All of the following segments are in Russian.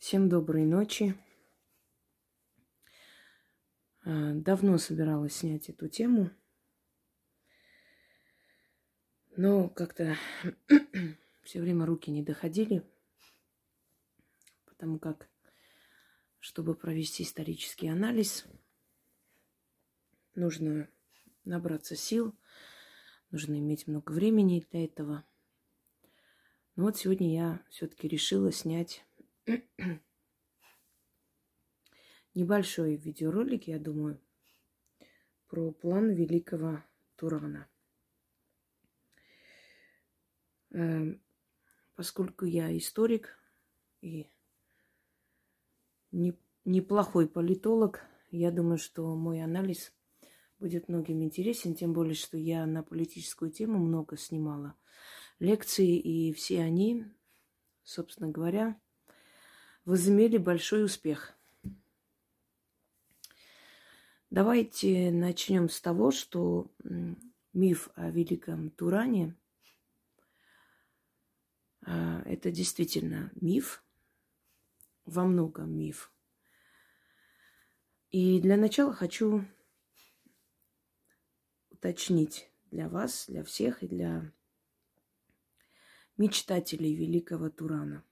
Всем доброй ночи. А, давно собиралась снять эту тему, но как-то все время руки не доходили, потому как, чтобы провести исторический анализ, нужно набраться сил, нужно иметь много времени для этого. Но вот сегодня я все-таки решила снять небольшой видеоролик, я думаю, про план великого Турана. Эм, поскольку я историк и неплохой политолог, я думаю, что мой анализ будет многим интересен, тем более, что я на политическую тему много снимала лекции, и все они, собственно говоря, возымели большой успех. Давайте начнем с того, что миф о великом Туране а, это действительно миф, во многом миф. И для начала хочу уточнить для вас, для всех и для мечтателей великого Турана –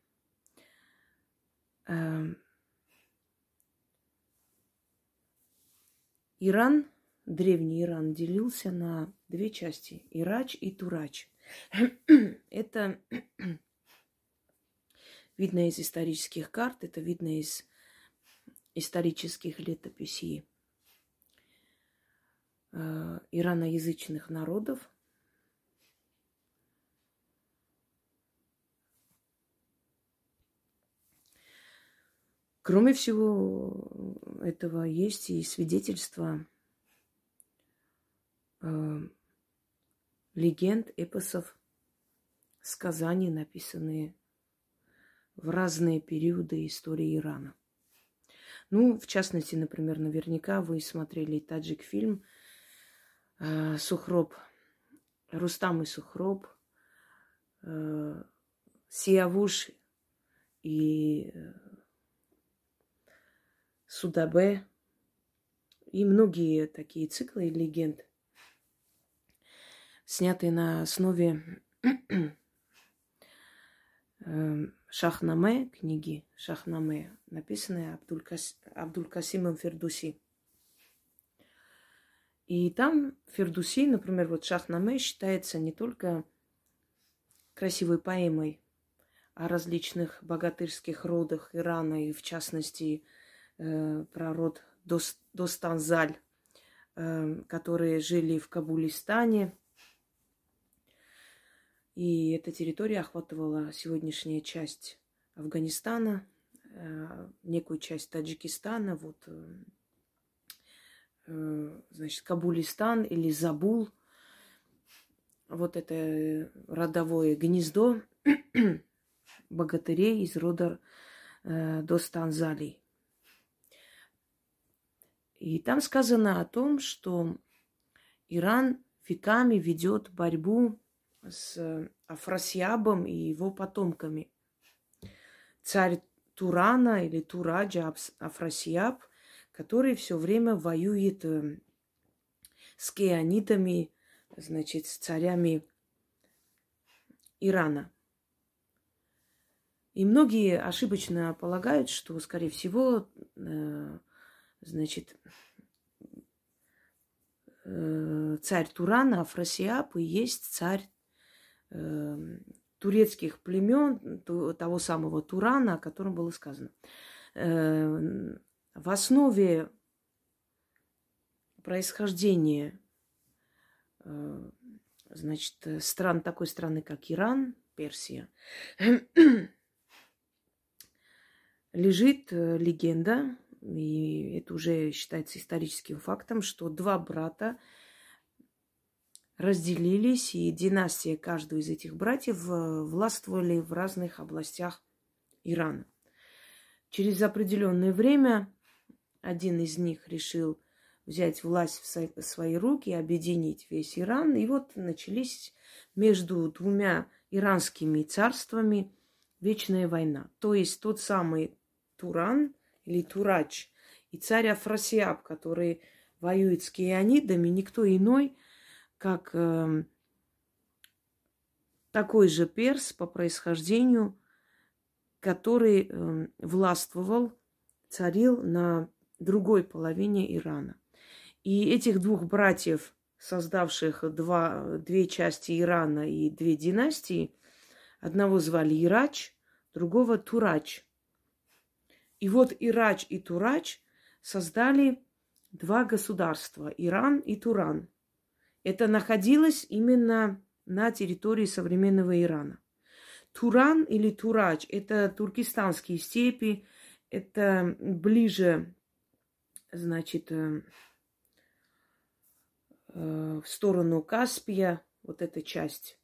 Иран, древний Иран, делился на две части – Ирач и Турач. это видно из исторических карт, это видно из исторических летописей э, ираноязычных народов – Кроме всего этого, есть и свидетельства э, легенд, эпосов, сказаний, написанные в разные периоды истории Ирана. Ну, в частности, например, наверняка вы смотрели таджик фильм э, Сухроб, Рустам и Сухроб, э, Сиявуш и э, Судабе и многие такие циклы легенд, снятые на основе эм, Шахнаме, книги Шахнаме, написанные Абдулькас... Абдулькасимом Фердуси. И там Фердуси, например, вот Шахнаме считается не только красивой поэмой о различных богатырских родах Ирана и, в частности, про род Дос, Достанзаль, э, которые жили в Кабулистане. И эта территория охватывала сегодняшняя часть Афганистана, э, некую часть Таджикистана, вот, э, э значит, Кабулистан или Забул. Вот это родовое гнездо богатырей из рода э, Достанзалей. И там сказано о том, что Иран веками ведет борьбу с Афрасиабом и его потомками. Царь Турана или Тураджа Афрасиаб, который все время воюет э, с кеянидами, значит, с царями Ирана. И многие ошибочно полагают, что, скорее всего, э, значит, э, царь Турана, Афросиаб, и есть царь э, турецких племен, того самого Турана, о котором было сказано. Э, в основе происхождения значит, стран такой страны, как Иран, Персия, лежит легенда и это уже считается историческим фактом, что два брата разделились, и династия каждого из этих братьев э, властвовали в разных областях Ирана. Через определенное время один из них решил взять власть в свои руки, объединить весь Иран. И вот начались между двумя иранскими царствами вечная война. То есть тот самый Туран или Турадж, и царь Афросиаб, который воюет с кианидами, никто иной, как э, такой же перс по происхождению, который э, властвовал, царил на другой половине Ирана. И этих двух братьев, создавших два, две части Ирана и две династии, одного звали Ирач, другого Турач. И вот Ирач и Турач создали два государства – Иран и Туран. Это находилось именно на территории современного Ирана. Туран или Турач – это туркестанские степи, это ближе, значит, э, э, в сторону Каспия, вот эта часть.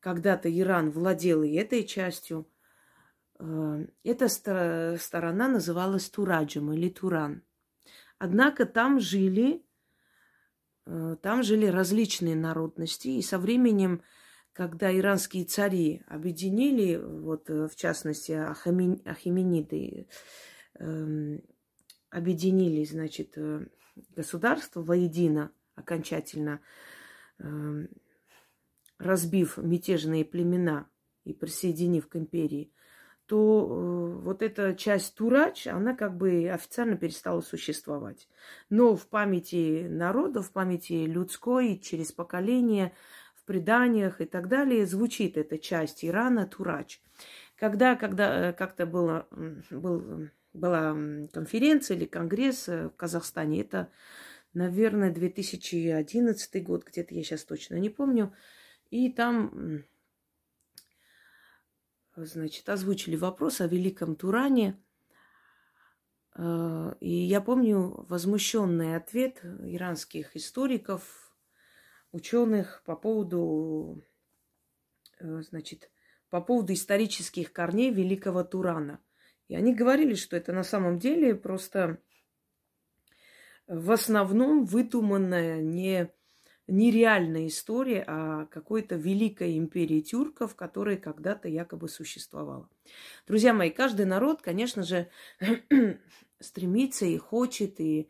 Когда-то Иран владел и этой частью. Э, эта сторона называлась Тураджем или Туран. Однако там жили, там жили различные народности, и со временем когда иранские цари объединили, вот э, в частности Ахимениды, э, объединили, значит, э, государство воедино окончательно, э, разбив мятежные племена и присоединив к империи, то э, вот эта часть Турач, она как бы официально перестала существовать. Но в памяти народа, в памяти людской, через поколения – преданиях и так далее звучит эта часть Ирана Турач. Когда, когда э, как-то было, был, была конференция или конгресс э, в Казахстане, это, наверное, 2011 год, где-то я сейчас точно не помню, и там, значит, озвучили вопрос о Великом Туране, э, и я помню возмущенный ответ иранских историков, ученых по поводу, э, значит, по поводу исторических корней Великого Турана. И они говорили, что это на самом деле просто в основном выдуманная не нереальная история о какой-то великой империи тюрков, которая когда-то якобы существовала. Друзья мои, каждый народ, конечно же, стремится и хочет, и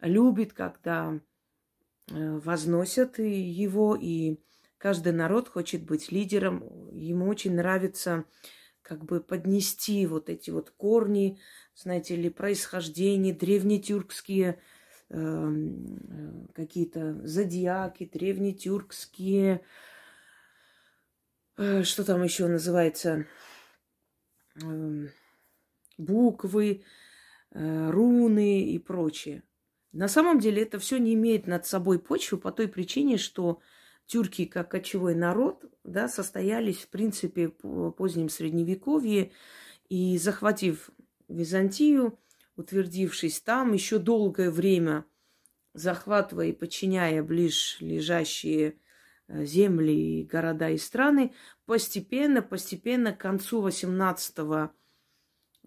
любит, когда Э, возносят его, и каждый народ хочет быть лидером. Ему очень нравится как бы поднести вот эти вот корни, знаете ли, происхождение, древнетюркские э, какие-то зодиаки, древнетюркские, э, что там еще называется, э, буквы, э, руны и прочее. На самом деле это все не имеет над собой почвы по той причине, что тюрки, как кочевой народ, да, состоялись, в принципе, в позднем Средневековье, и захватив Византию, утвердившись там, еще долгое время захватывая и подчиняя ближ лежащие э, земли, города и страны, постепенно, постепенно к концу XVIII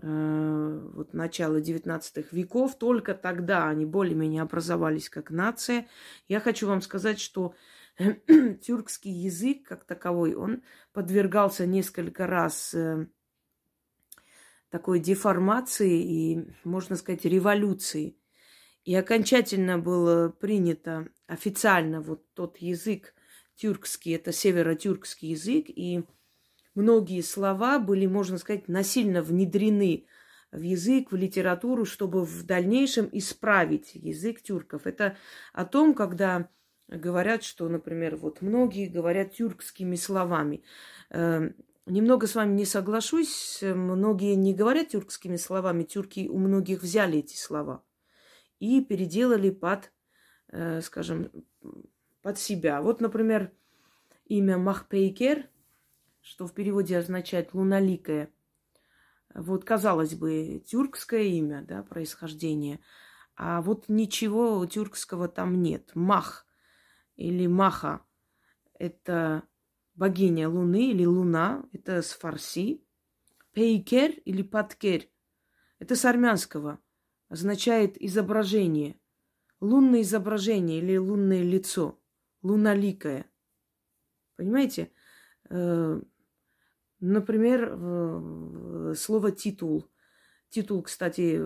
Э, вот начала 19 веков, только тогда они более-менее образовались как нация. Я хочу вам сказать, что тюркский язык как таковой, он подвергался несколько раз э, такой деформации и, можно сказать, революции. И окончательно было принято официально вот тот язык тюркский, это северо-тюркский язык, и многие слова были, можно сказать, насильно внедрены в язык, в литературу, чтобы в дальнейшем исправить язык тюрков. Это о том, когда говорят, что, например, вот многие говорят тюркскими словами. Немного с вами не соглашусь, многие не говорят тюркскими словами, тюрки у многих взяли эти слова и переделали под, э, скажем, под себя. Вот, например, имя Махпейкер – что в переводе означает луналикая. Вот, казалось бы, тюркское имя, да, происхождение. А вот ничего тюркского там нет. Мах или Маха – это богиня Луны или Луна, это с фарси. Пейкер или Паткер – это с армянского, означает изображение. Лунное изображение или лунное лицо, луналикое. Понимаете? Э, Например, слово титул. Титул, кстати,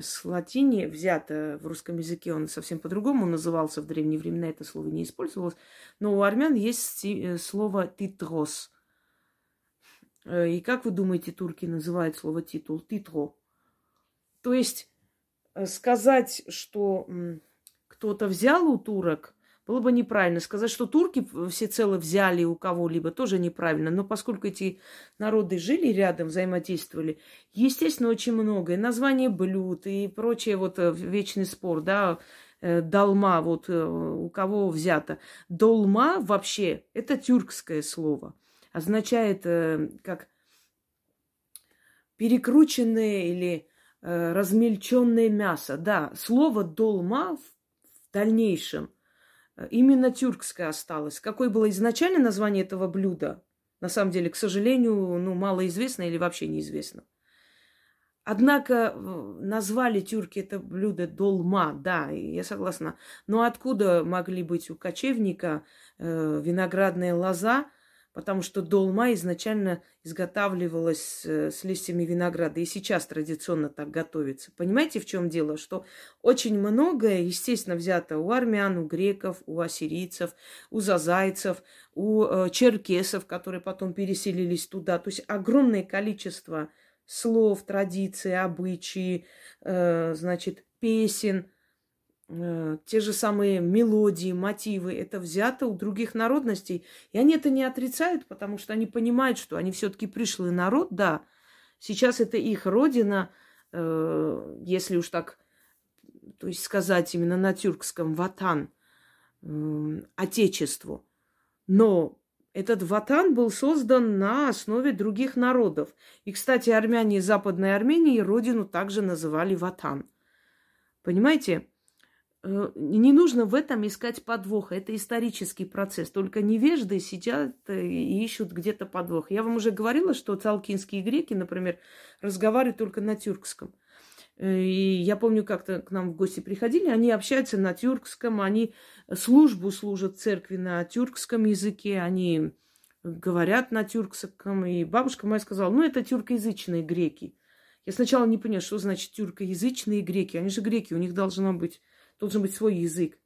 с латини взят в русском языке, он совсем по-другому назывался в древние времена, это слово не использовалось. Но у армян есть слово «титрос». И как вы думаете, турки называют слово «титул»? «Титро». То есть сказать, что кто-то взял у турок, было бы неправильно. Сказать, что турки всецело взяли у кого-либо, тоже неправильно. Но поскольку эти народы жили рядом, взаимодействовали, естественно, очень много. И название блюд, и прочее, вот э, вечный спор, да, э, долма, вот э, у кого взято. Долма вообще, это тюркское слово. Означает как перекрученное или размельченное мясо. Да, слово долма в дальнейшем – именно тюркское осталось. Какое было изначально название этого блюда, на самом деле, к сожалению, ну, малоизвестно или вообще неизвестно. Однако назвали тюрки это блюдо долма, да, я согласна. Но откуда могли быть у кочевника э, виноградная лоза, потому что долма изначально изготавливалась э, с листьями винограда, и сейчас традиционно так готовится. Понимаете, в чем дело? Что очень многое, естественно, взято у армян, у греков, у ассирийцев, у зазайцев, у э, черкесов, которые потом переселились туда. То есть огромное количество слов, традиций, обычаи, э, значит, песен – те же самые мелодии, мотивы, это взято у других народностей. И они это не отрицают, потому что они понимают, что они все-таки пришлый народ, да. Сейчас это их родина, э, если уж так, то есть сказать именно на тюркском, ватан, э, отечеству. Но этот ватан был создан на основе других народов. И, кстати, армяне Западной Армении родину также называли ватан. Понимаете? Э, не нужно в этом искать подвоха. Это исторический процесс. Только невежды сидят и ищут где-то подвох. Я вам уже говорила, что цалкинские греки, например, разговаривают только на тюркском. Э, и я помню, как-то к нам в гости приходили, они общаются на тюркском, они службу служат церкви на тюркском языке, они говорят на тюркском. И бабушка моя сказала, ну, это тюркоязычные греки. Я сначала не поняла, что значит тюркоязычные греки. Они же греки, у них должно быть должен быть свой язык.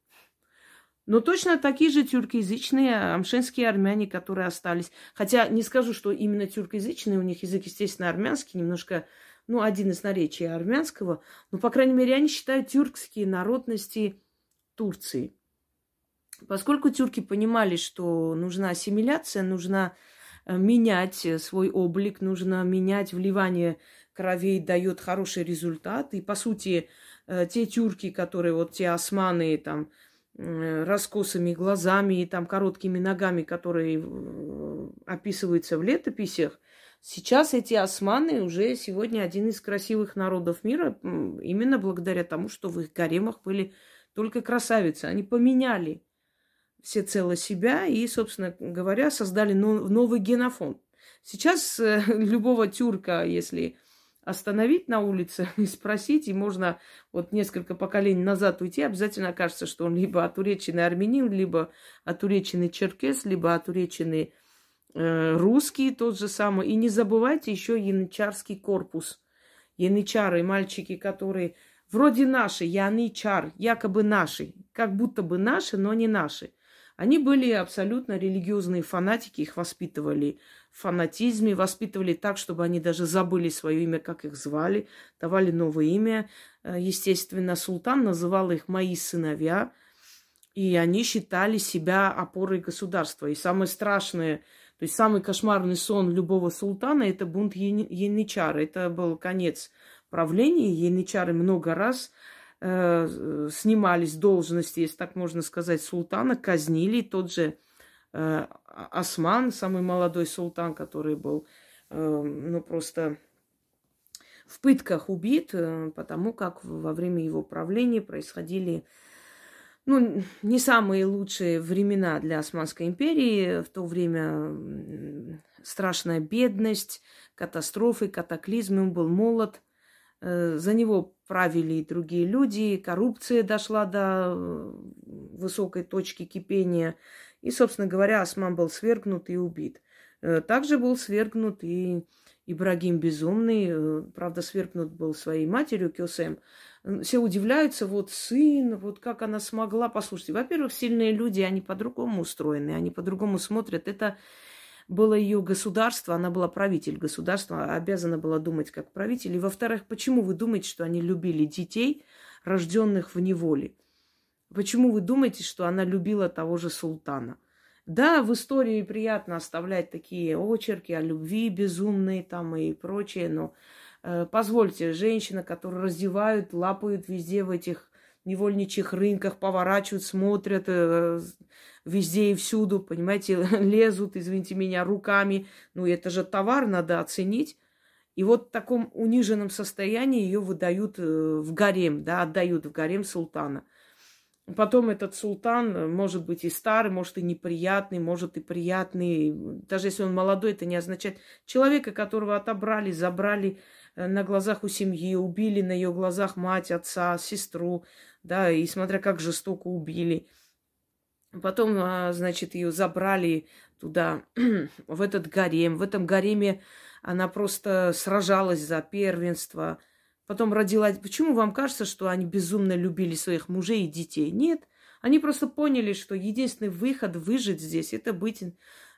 Но точно такие же тюркоязычные амшенские армяне, которые остались. Хотя не скажу, что именно тюркоязычные, у них язык, естественно, армянский, немножко, ну, один из наречий армянского. Но, по крайней мере, они считают тюркские народности Турции. Поскольку тюрки понимали, что нужна ассимиляция, нужно э, менять свой облик, нужно менять вливание кровей, дает хороший результат. И, по сути, Э, те тюрки, которые вот те османы там э, раскосыми глазами и там короткими ногами, которые э, описываются в летописях, сейчас эти османы уже сегодня один из красивых народов мира, именно благодаря тому, что в их гаремах были только красавицы. Они поменяли всецело себя и, собственно говоря, создали новый генофонд. Сейчас любого тюрка, если остановить на улице и спросить, и можно вот несколько поколений назад уйти, обязательно окажется, что он либо отуреченный армянин, либо отуреченный черкес, либо отуреченный э, русский тот же самый. И не забывайте еще янычарский корпус. Янычары, мальчики, которые вроде наши, янычар, якобы наши, как будто бы наши, но не наши. Они были абсолютно религиозные фанатики, их воспитывали фанатизме, воспитывали так, чтобы они даже забыли свое имя, как их звали, давали новое имя. Э, естественно, султан называл их «мои сыновья», и они считали себя опорой государства. И самое страшное, то есть самый кошмарный сон любого султана – это бунт янычара. Это был конец правления. Янычары много раз э, снимались с должности, если так можно сказать, султана, казнили. Тот же э, Осман, самый молодой султан, который был, э, ну, просто в пытках убит, э, потому как во время его правления происходили ну, не самые лучшие времена для Османской империи. В то время страшная бедность, катастрофы, катаклизмы. Он был молод – Э, за него правили и другие люди, коррупция дошла до э, высокой точки кипения. И, собственно говоря, Осман был свергнут и убит. Э, также был свергнут и Ибрагим Безумный, э, правда, свергнут был своей матерью Кёсем, все удивляются, вот сын, вот как она смогла. Послушайте, во-первых, сильные люди, они по-другому устроены, они по-другому смотрят. Это было ее государство, она была правитель государства, обязана была думать как правитель. И во-вторых, почему вы думаете, что они любили детей, рожденных в неволе? Почему вы думаете, что она любила того же султана? Да, в истории приятно оставлять такие очерки о любви безумные там и прочее, но э, позвольте, женщина, которую раздевают, лапают везде в этих невольничьих рынках, поворачивают, смотрят э, везде и всюду, понимаете, лезут, извините меня, руками. Ну, это же товар, надо оценить. И вот в таком униженном состоянии ее выдают э, в гарем, да, отдают в гарем султана. Потом этот султан э, может быть и старый, может и неприятный, может и приятный. Даже если он молодой, это не означает человека, которого отобрали, забрали э, на глазах у семьи, убили на ее глазах мать, отца, сестру, да, и смотря как жестоко убили. Потом, а, значит, ее забрали туда, в этот гарем. В этом гареме она просто сражалась за первенство – потом родила... Почему вам кажется, что они безумно любили своих мужей и детей? Нет. Они просто поняли, что единственный выход выжить здесь – это быть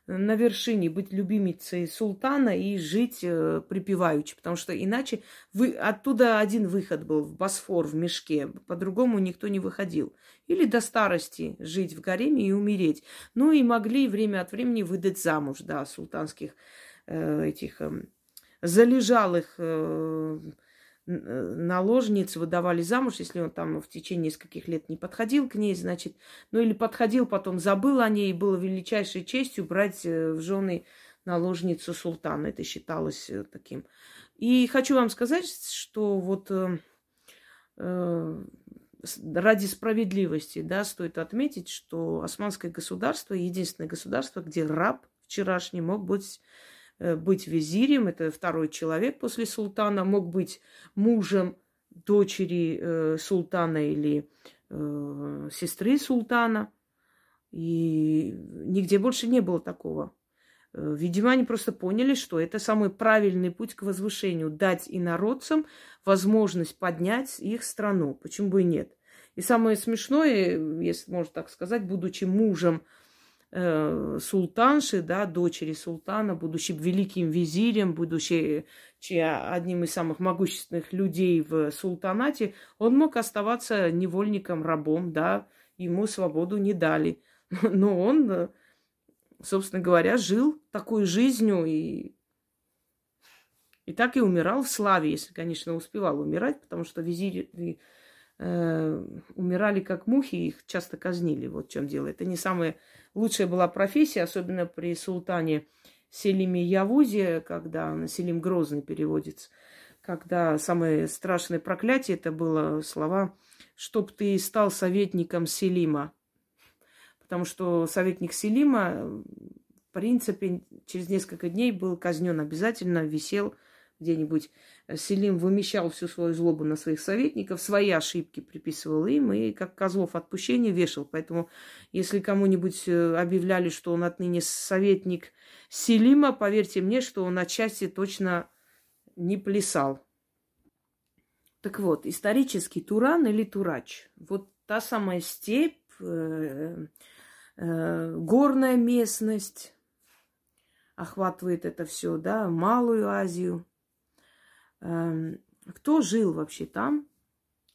на вершине, быть любимицей султана и жить э, припеваючи. Потому что иначе вы... оттуда один выход был в Босфор, в мешке. По-другому никто не выходил. Или до старости жить в гареме и умереть. Ну и могли время от времени выдать замуж, да, султанских э, этих э, залежалых э, наложниц выдавали замуж, если он там в течение нескольких лет не подходил к ней, значит, ну или подходил, потом забыл о ней, и было величайшей честью брать э, в жены наложницу султана. Это считалось э, таким. И хочу вам сказать, что вот э, э, ради справедливости, да, стоит отметить, что османское государство единственное государство, где раб вчерашний мог быть Э, быть визирем, это второй человек после султана, мог быть мужем дочери э, султана или э, сестры султана. И нигде больше не было такого. Э, видимо, они просто поняли, что это самый правильный путь к возвышению. Дать инородцам возможность поднять их страну. Почему бы и нет? И самое смешное, если можно так сказать, будучи мужем э, султанши, да, дочери султана, будучи великим визирем, будучи одним из самых могущественных людей в султанате, он мог оставаться невольником, рабом, да, ему свободу не дали. Но он, собственно говоря, жил такой жизнью и и так и умирал в славе, если, конечно, успевал умирать, потому что визири э, умирали как мухи, их часто казнили. Вот в чем дело. Это не самая лучшая была профессия, особенно при султане Селиме Явузе, когда Селим Грозный переводится, когда самое страшное проклятие это было слова «чтоб ты стал советником Селима». Потому что советник Селима, в принципе, через несколько дней был казнен обязательно, висел где-нибудь Селим вымещал всю свою злобу на своих советников, свои ошибки приписывал им и как козлов отпущения вешал. Поэтому, если кому-нибудь э, объявляли, что он отныне советник Селима, поверьте мне, что он отчасти точно не плясал. Так вот, исторический Туран или Турач. Вот та самая степь, э, э, горная местность, охватывает это все, да, Малую Азию – кто жил вообще там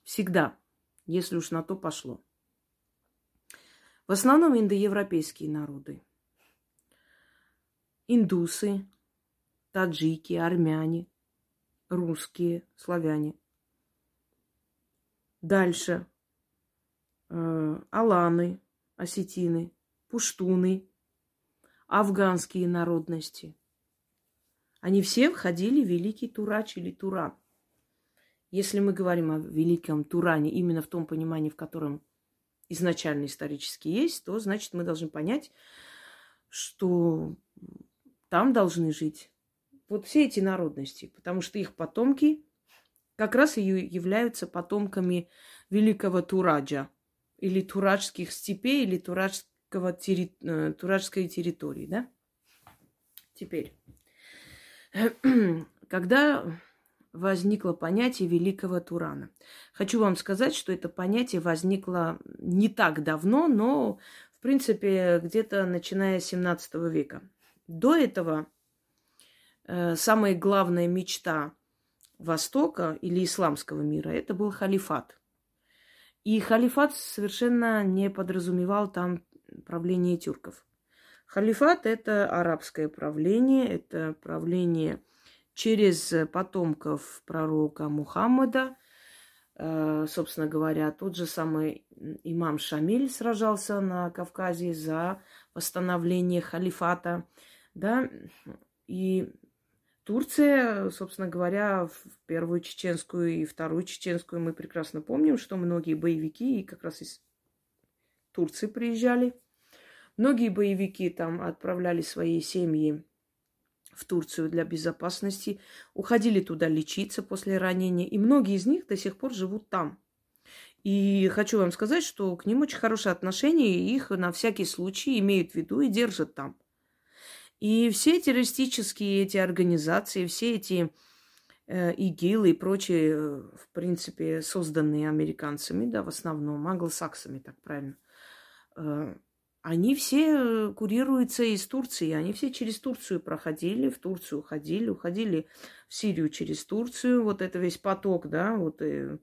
всегда, если уж на то пошло? В основном индоевропейские народы. Индусы, таджики, армяне, русские, славяне. Дальше э, аланы, осетины, пуштуны, афганские народности – они все входили в великий Турач или Туран. Если мы говорим о великом Туране именно в том понимании, в котором изначально исторически есть, то значит мы должны понять, что там должны жить вот все эти народности, потому что их потомки как раз и являются потомками великого Тураджа или тураджских степей, или тураджского терри... Э, тураджской территории, да? Теперь, Когда возникло понятие великого Турана. Хочу вам сказать, что это понятие возникло не так давно, но, в принципе, где-то начиная с 17 века. До этого э, самая главная мечта Востока или исламского мира это был халифат. И халифат совершенно не подразумевал там правление тюрков. Халифат это арабское правление, это правление через потомков пророка Мухаммада. Э, собственно говоря, тот же самый имам Шамиль сражался на Кавказе за восстановление халифата. Да? И Турция, собственно говоря, в первую чеченскую и вторую чеченскую мы прекрасно помним, что многие боевики как раз из Турции приезжали. Многие боевики там отправляли свои семьи в Турцию для безопасности, уходили туда лечиться после ранения, и многие из них до сих пор живут там. И хочу вам сказать, что к ним очень хорошее отношение, и их на всякий случай имеют в виду и держат там. И все террористические эти организации, все эти э, ИГИЛ и прочие, э, в принципе, созданные американцами, да, в основном, англосаксами, так правильно, э, они все курируются из Турции. Они все через Турцию проходили, в Турцию уходили, уходили в Сирию через Турцию. Вот это весь поток, да, вот, э,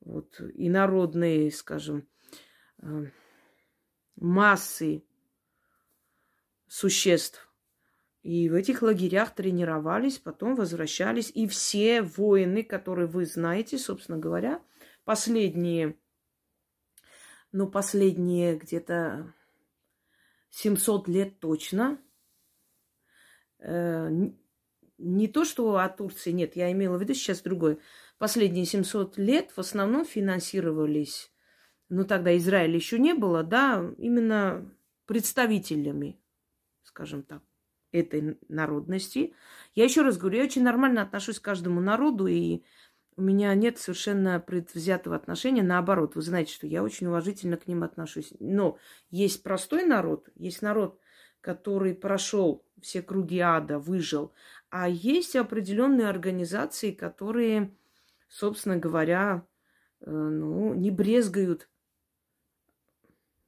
вот и народные, скажем, э, массы существ. И в этих лагерях тренировались, потом возвращались. И все воины, которые вы знаете, собственно говоря, последние, ну, последние где-то 700 лет точно. Э, не то, что о Турции нет, я имела в виду сейчас другое. Последние 700 лет в основном финансировались, ну тогда Израиля еще не было, да, именно представителями, скажем так, этой народности. Я еще раз говорю, я очень нормально отношусь к каждому народу, и у меня нет совершенно предвзятого отношения. Наоборот, вы знаете, что я очень уважительно к ним отношусь. Но есть простой народ, есть народ, который прошел все круги ада, выжил. А есть определенные организации, которые, собственно говоря, э, ну, не брезгают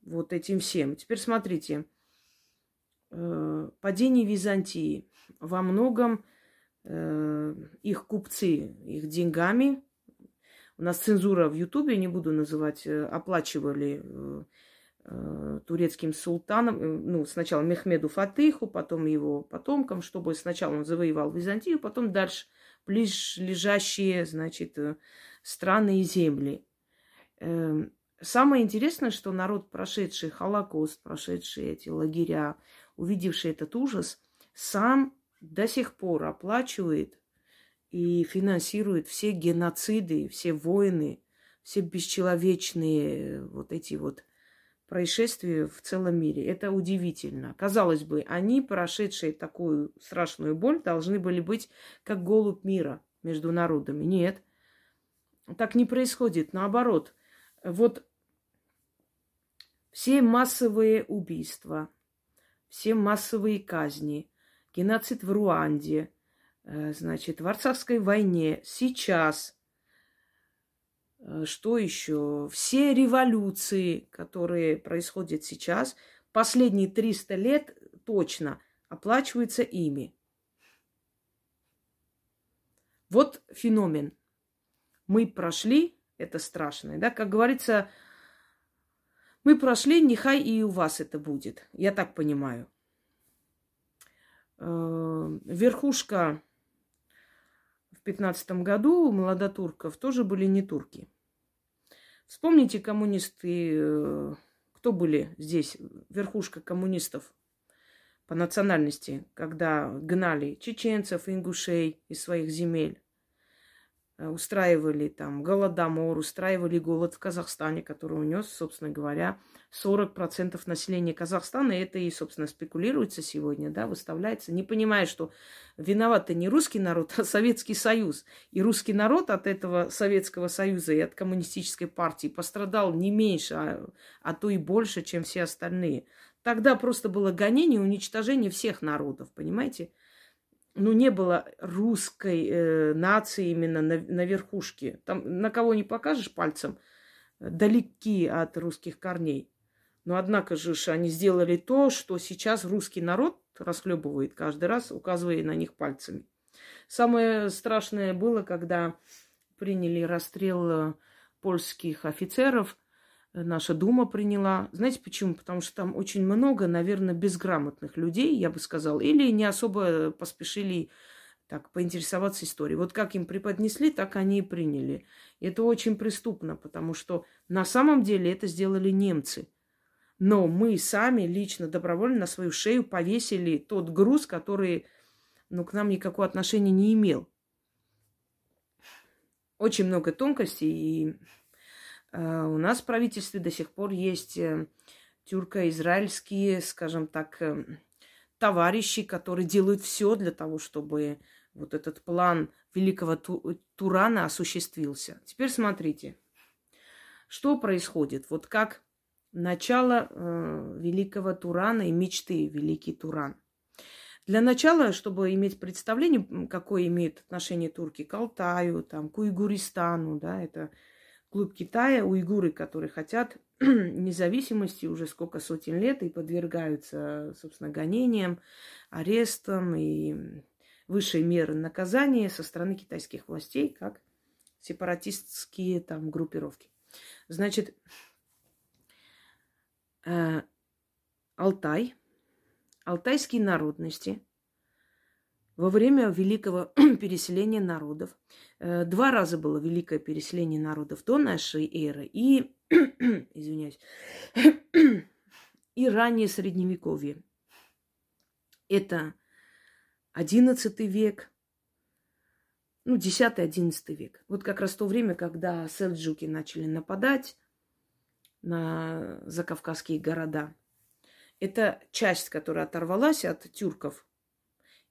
вот этим всем. Теперь смотрите, э, падение Византии во многом их купцы их деньгами. У нас цензура в Ютубе, не буду называть, э, оплачивали э, турецким султаном, ну, сначала Мехмеду Фатыху, потом его потомкам, чтобы сначала он завоевал Византию, потом дальше ближлежащие, значит, страны и земли. Эм, самое интересное, что народ, прошедший Холокост, прошедший эти лагеря, увидевший этот ужас, сам до сих пор оплачивает и финансирует все геноциды, все войны, все бесчеловечные вот эти вот происшествия в целом мире. Это удивительно. Казалось бы, они, прошедшие такую страшную боль, должны были быть как голубь мира между народами. Нет, так не происходит. Наоборот, вот все массовые убийства, все массовые казни, геноцид в Руанде, э, значит, в Арцахской войне, сейчас, э, что еще? Все революции, которые происходят сейчас, последние 300 лет точно оплачиваются ими. Вот феномен. Мы прошли, это страшное, да, как говорится, мы прошли, нехай и у вас это будет. Я так понимаю. Э, верхушка в пятнадцатом году у молодотурков тоже были не турки. Вспомните коммунисты, э, кто были здесь, верхушка коммунистов по национальности, когда гнали чеченцев, ингушей из своих земель. Э, устраивали там голодомор, устраивали голод в Казахстане, который унес, собственно говоря, 40% населения Казахстана. Это и, собственно, спекулируется сегодня, да, выставляется, не понимая, что виноват-то не русский народ, а Советский Союз. И русский народ от этого Советского Союза и от коммунистической партии пострадал не меньше, а, а то и больше, чем все остальные. Тогда просто было гонение и уничтожение всех народов, понимаете? Ну, не было русской э, нации именно на, на верхушке. Там на кого не покажешь пальцем, далеки от русских корней. Но однако же они сделали то, что сейчас русский народ расхлебывает каждый раз, указывая на них пальцами. Самое страшное было, когда приняли расстрел э, польских офицеров. Наша Дума приняла. Знаете почему? Потому что там очень много, наверное, безграмотных людей, я бы сказала, или не особо поспешили так поинтересоваться историей. Вот как им преподнесли, так они и приняли. И это очень преступно, потому что на самом деле это сделали немцы. Но мы сами лично, добровольно на свою шею повесили тот груз, который ну, к нам никакого отношения не имел. Очень много тонкостей, и э, у нас в правительстве до сих пор есть э, тюрко-израильские, скажем так, э, товарищи, которые делают все для того, чтобы вот этот план великого Турана осуществился. Теперь смотрите, что происходит. Вот как начало э, великого Турана и мечты великий Туран. Для начала, чтобы иметь представление, какое имеет отношение турки к Алтаю, там, к Уйгуристану, да, это клуб Китая, уйгуры, которые хотят независимости уже сколько сотен лет и подвергаются, собственно, гонениям, арестам и высшей меры наказания со стороны китайских властей, как сепаратистские там группировки. Значит, э, Алтай, алтайские народности во время великого переселения народов. Э, два раза было великое переселение народов до нашей эры и, извиняюсь, и ранее Средневековье. Это XI век, ну, X-XI век. Вот как раз то время, когда сельджуки начали нападать на закавказские города. Это часть, которая оторвалась от тюрков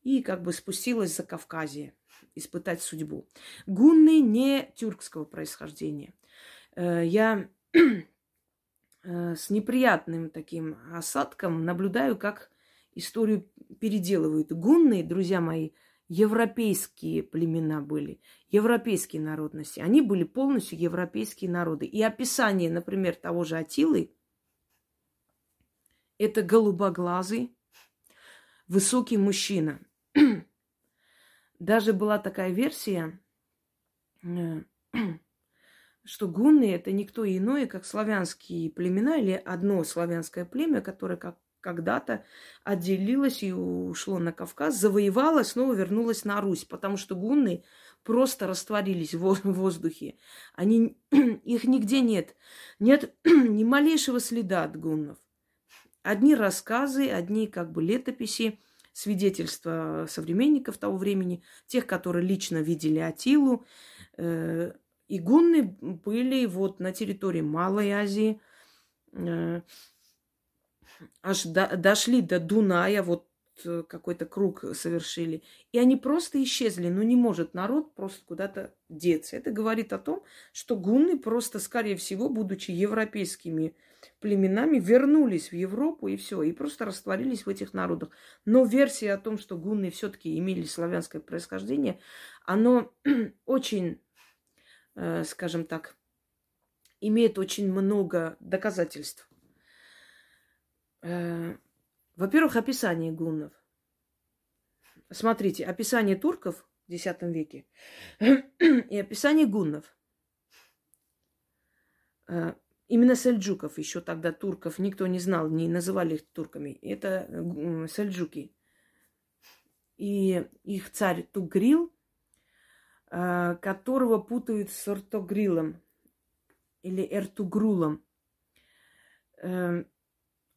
и как бы спустилась за Кавказье испытать судьбу. Гунны не тюркского происхождения. Э, я э, с неприятным таким осадком наблюдаю, как историю переделывают. Гунны, друзья мои, европейские племена были, европейские народности. Они были полностью европейские народы. И описание, например, того же Атилы, это голубоглазый, высокий мужчина. Даже была такая версия, э, что гунны это никто иное, как славянские племена или одно славянское племя, которое как когда-то отделилась и ушло на Кавказ, завоевала, снова вернулась на Русь, потому что гунны просто растворились в воздухе. Они, их нигде нет. Нет ни малейшего следа от гуннов. Одни рассказы, одни как бы летописи, свидетельства современников того времени, тех, которые лично видели Атилу. Э, и гунны были вот на территории Малой Азии, э, аж до, дошли до Дуная, вот э, какой-то круг совершили. И они просто исчезли. Ну, не может народ просто куда-то деться. Это говорит о том, что гунны просто, скорее всего, будучи европейскими племенами, вернулись в Европу и все, и просто растворились в этих народах. Но версия о том, что гунны все-таки имели славянское происхождение, оно очень, э, скажем так, имеет очень много доказательств. Э, во-первых, описание гуннов. Смотрите, описание турков в X веке и описание гуннов. Именно сельджуков, еще тогда турков никто не знал, не называли их турками. Это сельджуки. И их царь Тугрил, э, которого путают с Ортогрилом или Эртугрулом.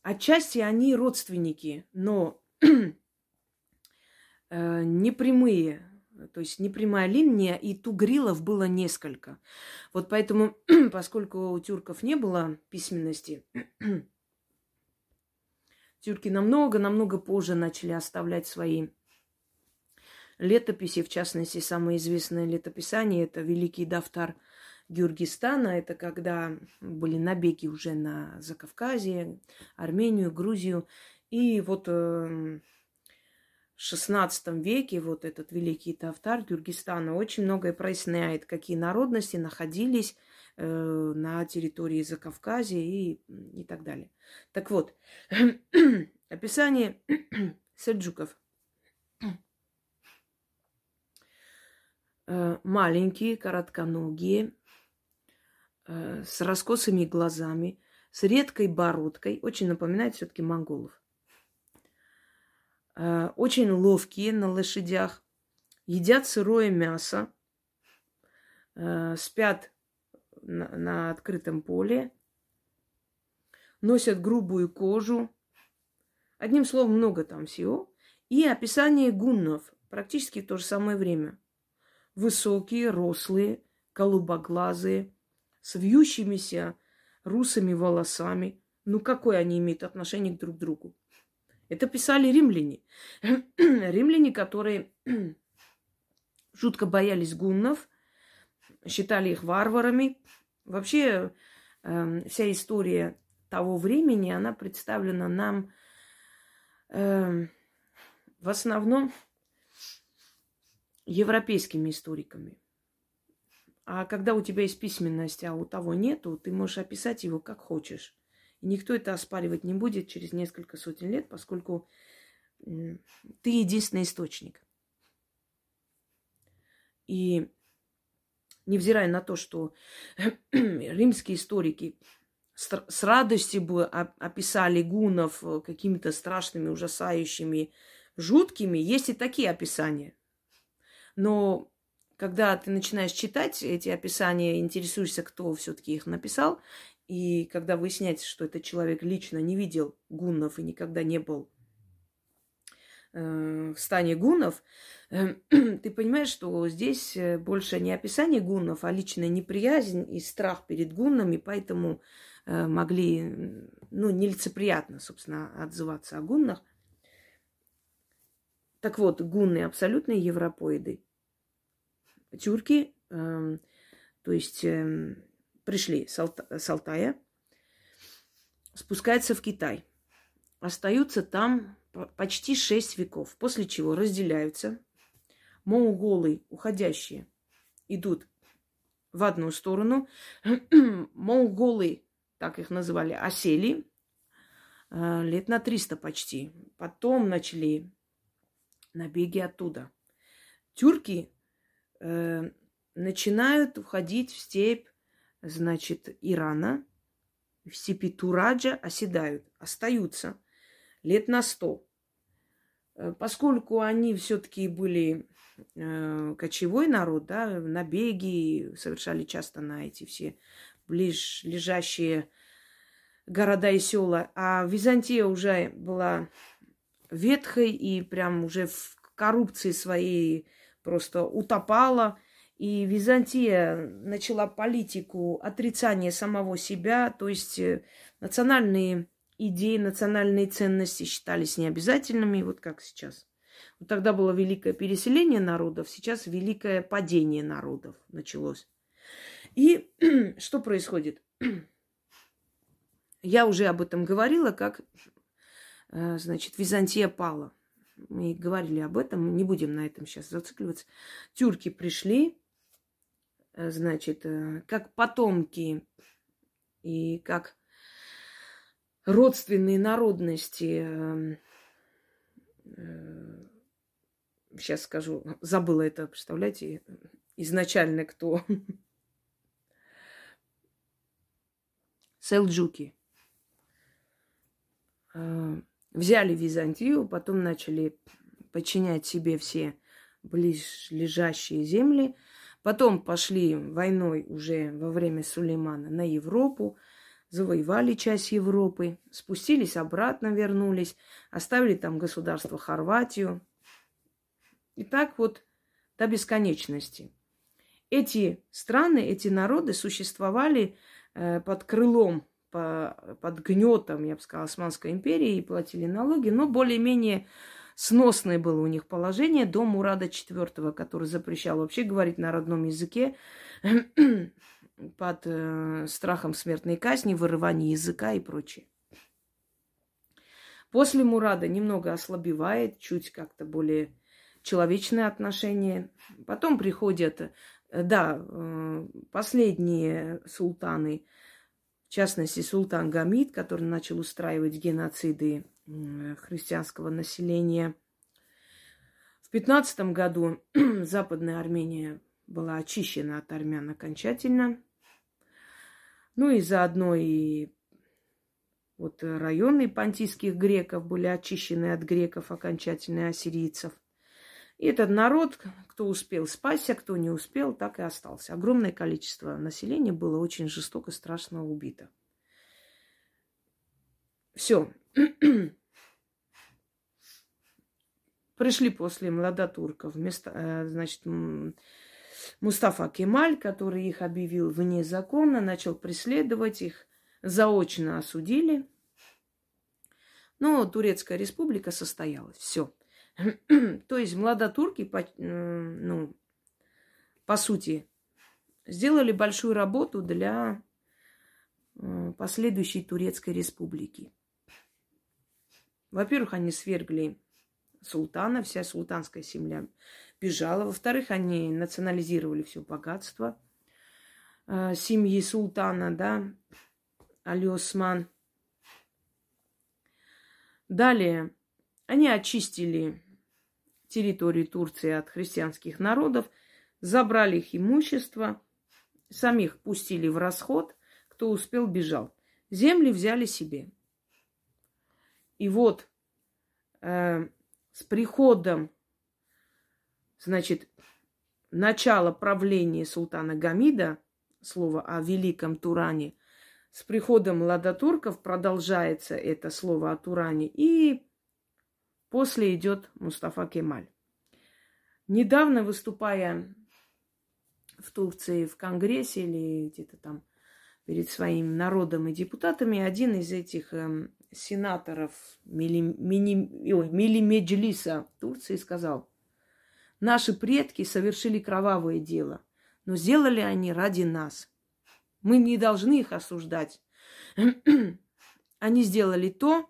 Отчасти они родственники, но э, не прямые. То есть не прямая линия, и тугрилов было несколько. Вот поэтому, поскольку у тюрков не было письменности, тюрки намного-намного позже начали оставлять свои летописи, в частности, самое известное летописание – это Великий Дафтар – Георгистана. Это когда были набеги уже на Закавказье, Армению, Грузию. И вот э, XVI веке вот этот великий Тавтар Гюргистана очень многое проясняет, какие народности находились э, на территории Закавказья и, и так далее. Так вот, описание сельджуков. Э, маленькие, коротконогие, э, с раскосыми глазами, с редкой бородкой, очень напоминает все-таки монголов. Э, очень ловкие на лошадях, едят сырое мясо, э, спят на, на открытом поле, носят грубую кожу. Одним словом, много там всего. И описание гуннов практически в то же самое время. Высокие, рослые, голубоглазые, с вьющимися русыми волосами. Ну, какое они имеют отношение друг к другу? Это писали римляне. римляне, которые жутко боялись гуннов, считали их варварами. Вообще э, вся история того времени, она представлена нам э, в основном европейскими историками. А когда у тебя есть письменность, а у того нету, ты можешь описать его как хочешь. И никто это оспаривать не будет через несколько сотен лет, поскольку ты единственный источник. И невзирая на то, что римские историки с радостью бы описали гунов э, какими-то страшными, ужасающими, жуткими, есть и такие описания. Но когда ты начинаешь читать эти описания, интересуешься, кто все-таки их написал, и когда выясняется, что этот человек лично не видел гуннов и никогда не был э, в стане гуннов, э, ты понимаешь, что здесь э, больше не описание гуннов, а личная неприязнь и страх перед гуннами, поэтому могли, ну, нелицеприятно, собственно, отзываться о гуннах. Так вот, гунны абсолютные европоиды. Тюрки, э, то есть э, пришли с, Алта, Алтая, спускаются в Китай. Остаются там почти шесть веков, после чего разделяются. Монголы, уходящие, идут в одну сторону. Монголы, так их называли, осели э, лет на 300 почти. Потом начали набеги оттуда. Тюрки э, начинают уходить в степь значит, Ирана в степи Тураджа оседают, остаются лет на сто. Э, поскольку они все-таки были э, кочевой народ, да, набеги совершали часто на эти все ближ лежащие города и села, а Византия уже была ветхой и прям уже в коррупции своей просто утопала – и Византия начала политику отрицания самого себя, то есть э, национальные идеи, национальные ценности считались необязательными, вот как сейчас. Вот тогда было великое переселение народов, сейчас великое падение народов началось. И что происходит? Я уже об этом говорила, как, э, значит, Византия пала. Мы говорили об этом, не будем на этом сейчас зацикливаться. Тюрки пришли, значит, э, как потомки и как родственные народности, сейчас э, скажу, забыла это, представляете, изначально кто? Селджуки. Взяли Византию, потом начали подчинять себе все ближлежащие земли – Потом пошли войной уже во время Сулеймана на Европу, завоевали часть Европы, спустились обратно, вернулись, оставили там государство Хорватию. И так вот до бесконечности. Эти страны, эти народы существовали э, под крылом, по, под гнетом, я бы сказала, Османской империи и платили налоги, но более-менее сносное было у них положение до Мурада IV, который запрещал вообще говорить на родном языке под э, страхом смертной казни, вырывания языка и прочее. После Мурада немного ослабевает, чуть как-то более человечное отношение. Потом приходят, э, да, э, последние султаны, в частности, султан Гамид, который начал устраивать геноциды христианского населения. В пятнадцатом году Западная Армения была очищена от армян окончательно. Ну и заодно и вот районы понтийских греков были очищены от греков окончательно ассирийцев. И этот народ, кто успел спасся, кто не успел, так и остался. Огромное количество населения было очень жестоко, страшно убито. Все. Пришли после младотурков, вместо, э, значит, Мустафа Кемаль, который их объявил вне закона, начал преследовать их, заочно осудили. Но Турецкая республика состоялась. Все. То есть младотурки, ну, по сути, сделали большую работу для э, последующей Турецкой республики. Во-первых, они свергли султана, вся султанская семья бежала. Во-вторых, они национализировали все богатство э, семьи султана, да, Али Осман. Далее, они очистили территорию Турции от христианских народов, забрали их имущество, самих пустили в расход, кто успел, бежал. Земли взяли себе. И вот э, с приходом, значит, начала правления султана Гамида, слово о великом Туране, с приходом ладотурков продолжается это слово о Туране, и после идет Мустафа Кемаль. Недавно выступая в Турции в Конгрессе или где-то там перед своим народом и депутатами, один из этих эм, сенаторов Мили, мини, ой, Турции сказал, наши предки совершили кровавое дело, но сделали они ради нас. Мы не должны их осуждать. они сделали то,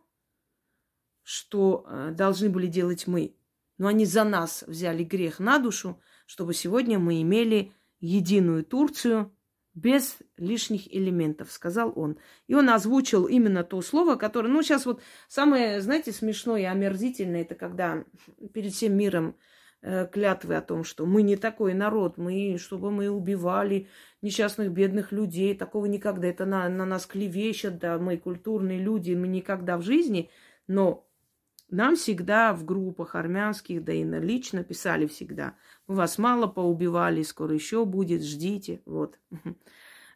что э, должны были делать мы. Но они за нас взяли грех на душу, чтобы сегодня мы имели единую Турцию, без лишних элементов, сказал он. И он озвучил именно то слово, которое, ну, сейчас вот самое, знаете, смешное и омерзительное, это когда перед всем миром э, клятвы о том, что мы не такой народ, мы, чтобы мы убивали несчастных бедных людей, такого никогда, это на, на нас клевещет, да, мы культурные люди, мы никогда в жизни, но нам всегда в группах армянских, да и на лично писали всегда. Мы вас мало поубивали, скоро еще будет, ждите. Вот.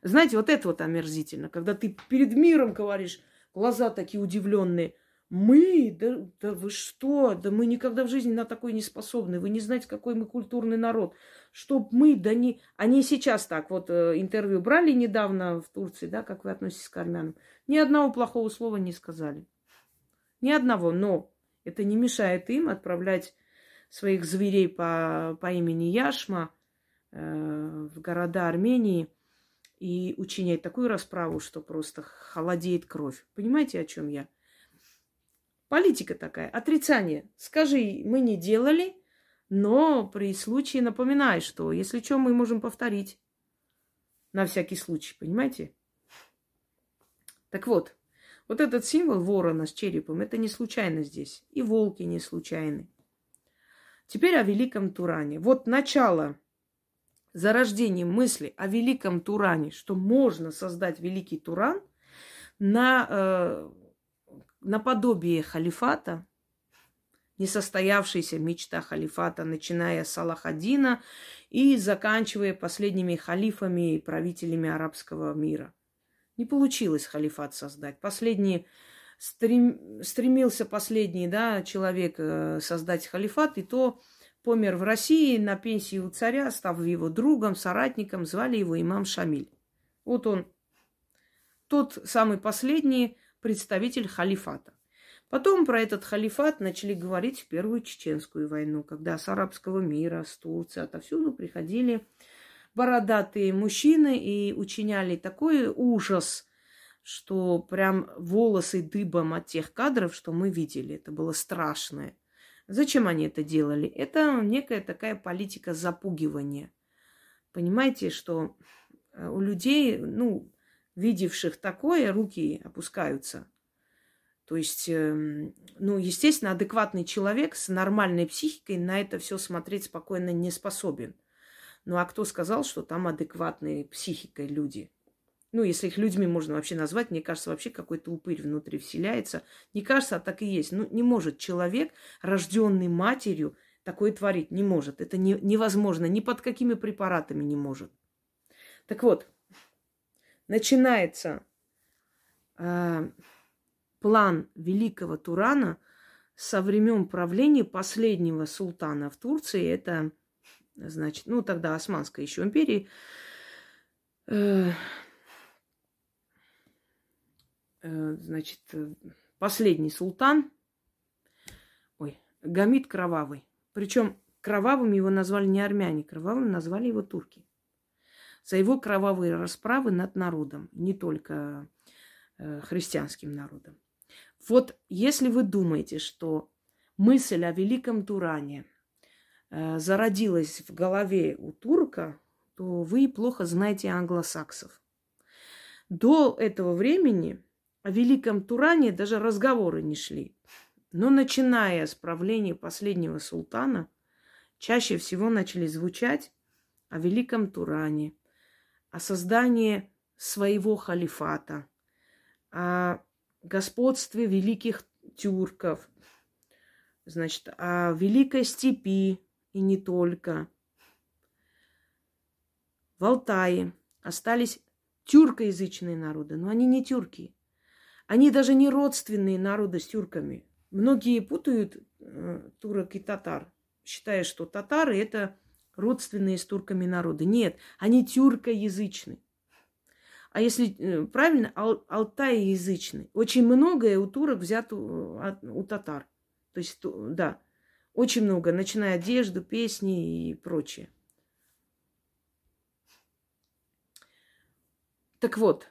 Знаете, вот это вот омерзительно, когда ты перед миром говоришь, глаза такие удивленные. Мы? Да, да вы что? Да мы никогда в жизни на такой не способны. Вы не знаете, какой мы культурный народ. Чтоб мы, да не... Они сейчас так, вот э, интервью брали недавно в Турции, да, как вы относитесь к армянам. Ни одного плохого слова не сказали. Ни одного, но это не мешает им отправлять своих зверей по, по имени Яшма э, в города Армении и учинять такую расправу, что просто холодеет кровь. Понимаете, о чем я? Политика такая, отрицание. Скажи, мы не делали, но при случае напоминай, что если что, мы можем повторить. На всякий случай, понимаете? Так вот, вот этот символ ворона с черепом, это не случайно здесь. И волки не случайны. Теперь о великом Туране. Вот начало зарождения мысли о великом Туране, что можно создать великий Туран на э, наподобие халифата, несостоявшаяся мечта халифата, начиная с Салахадина и заканчивая последними халифами и правителями арабского мира. Не получилось халифат создать. Последний стрем, стремился последний да, человек э, создать халифат, и то помер в России на пенсии у царя, став его другом, соратником, звали его имам Шамиль. Вот он, тот самый последний представитель халифата. Потом про этот халифат начали говорить в Первую Чеченскую войну, когда с арабского мира, с Турции, отовсюду приходили бородатые мужчины и учиняли такой ужас, что прям волосы дыбом от тех кадров, что мы видели. Это было страшное. Зачем они это делали? Это некая такая политика запугивания. Понимаете, что э, у людей, ну, видевших такое, руки опускаются. То есть, эм, ну, естественно, адекватный человек с нормальной психикой на это все смотреть спокойно не способен. Ну а кто сказал, что там адекватные психикой люди? Ну, если их людьми можно вообще назвать, мне кажется, вообще какой-то упырь внутри вселяется. Не кажется, а так и есть. Ну, не может человек, рожденный матерью, такое творить. Не может. Это не, невозможно. Ни под какими препаратами не может. Так вот, начинается э, план великого Турана со времен правления последнего султана в Турции. Это, значит, ну тогда Османской еще империи. Э, э, значит, последний султан, ой, Гамид Кровавый. Причем кровавым его назвали не армяне, кровавым назвали его турки за его кровавые расправы над народом, не только э, христианским народом. Вот если вы думаете, что мысль о великом Туране э, зародилась в голове у турка, то вы плохо знаете англосаксов. До этого времени о великом Туране даже разговоры не шли. Но начиная с правления последнего султана, чаще всего начали звучать о великом Туране, о создании своего халифата, о господстве великих тюрков, значит, о великой степи и не только. В Алтае остались тюркоязычные народы, но они не тюрки. Они даже не родственные народы с тюрками. Многие путают э, турок и татар, считая, что татары это родственные с турками народы. Нет, они тюркоязычны. А если э, правильно, ал, алтайязычный. Очень многое у турок взято у, у татар. То есть, да, очень много, начиная одежду, песни и прочее. Так вот,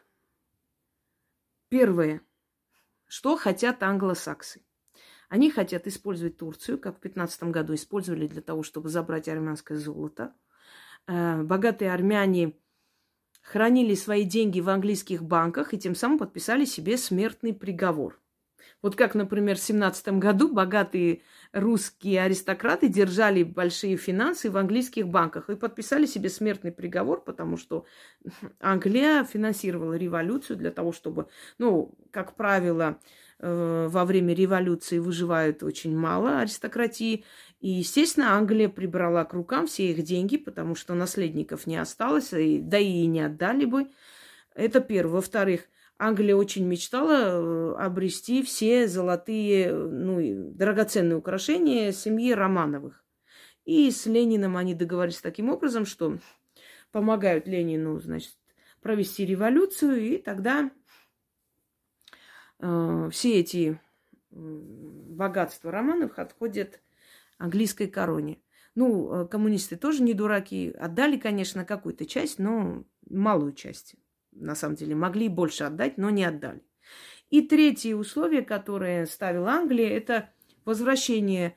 первое, что хотят англосаксы. Они хотят использовать Турцию, как в 15 году использовали для того, чтобы забрать армянское золото. Э, богатые армяне хранили свои деньги в английских банках и тем самым подписали себе смертный приговор. Вот как, например, в 17 году богатые русские аристократы держали большие финансы в английских банках и подписали себе смертный приговор, потому что Англия финансировала революцию для того, чтобы, ну, как правило, Э, во время революции выживают очень мало аристократии. И, естественно, Англия прибрала к рукам все их деньги, потому что наследников не осталось, да и не отдали бы. Это первое. Во-вторых, Англия очень мечтала э, обрести все золотые, ну, драгоценные украшения семьи Романовых. И с Лениным они договорились таким образом, что помогают Ленину, значит, провести революцию, и тогда Э, все эти богатства Романовых отходят английской короне. Ну, э, коммунисты тоже не дураки. Отдали, конечно, какую-то часть, но малую часть. На самом деле, могли больше отдать, но не отдали. И третье условие, которое ставила Англия, это возвращение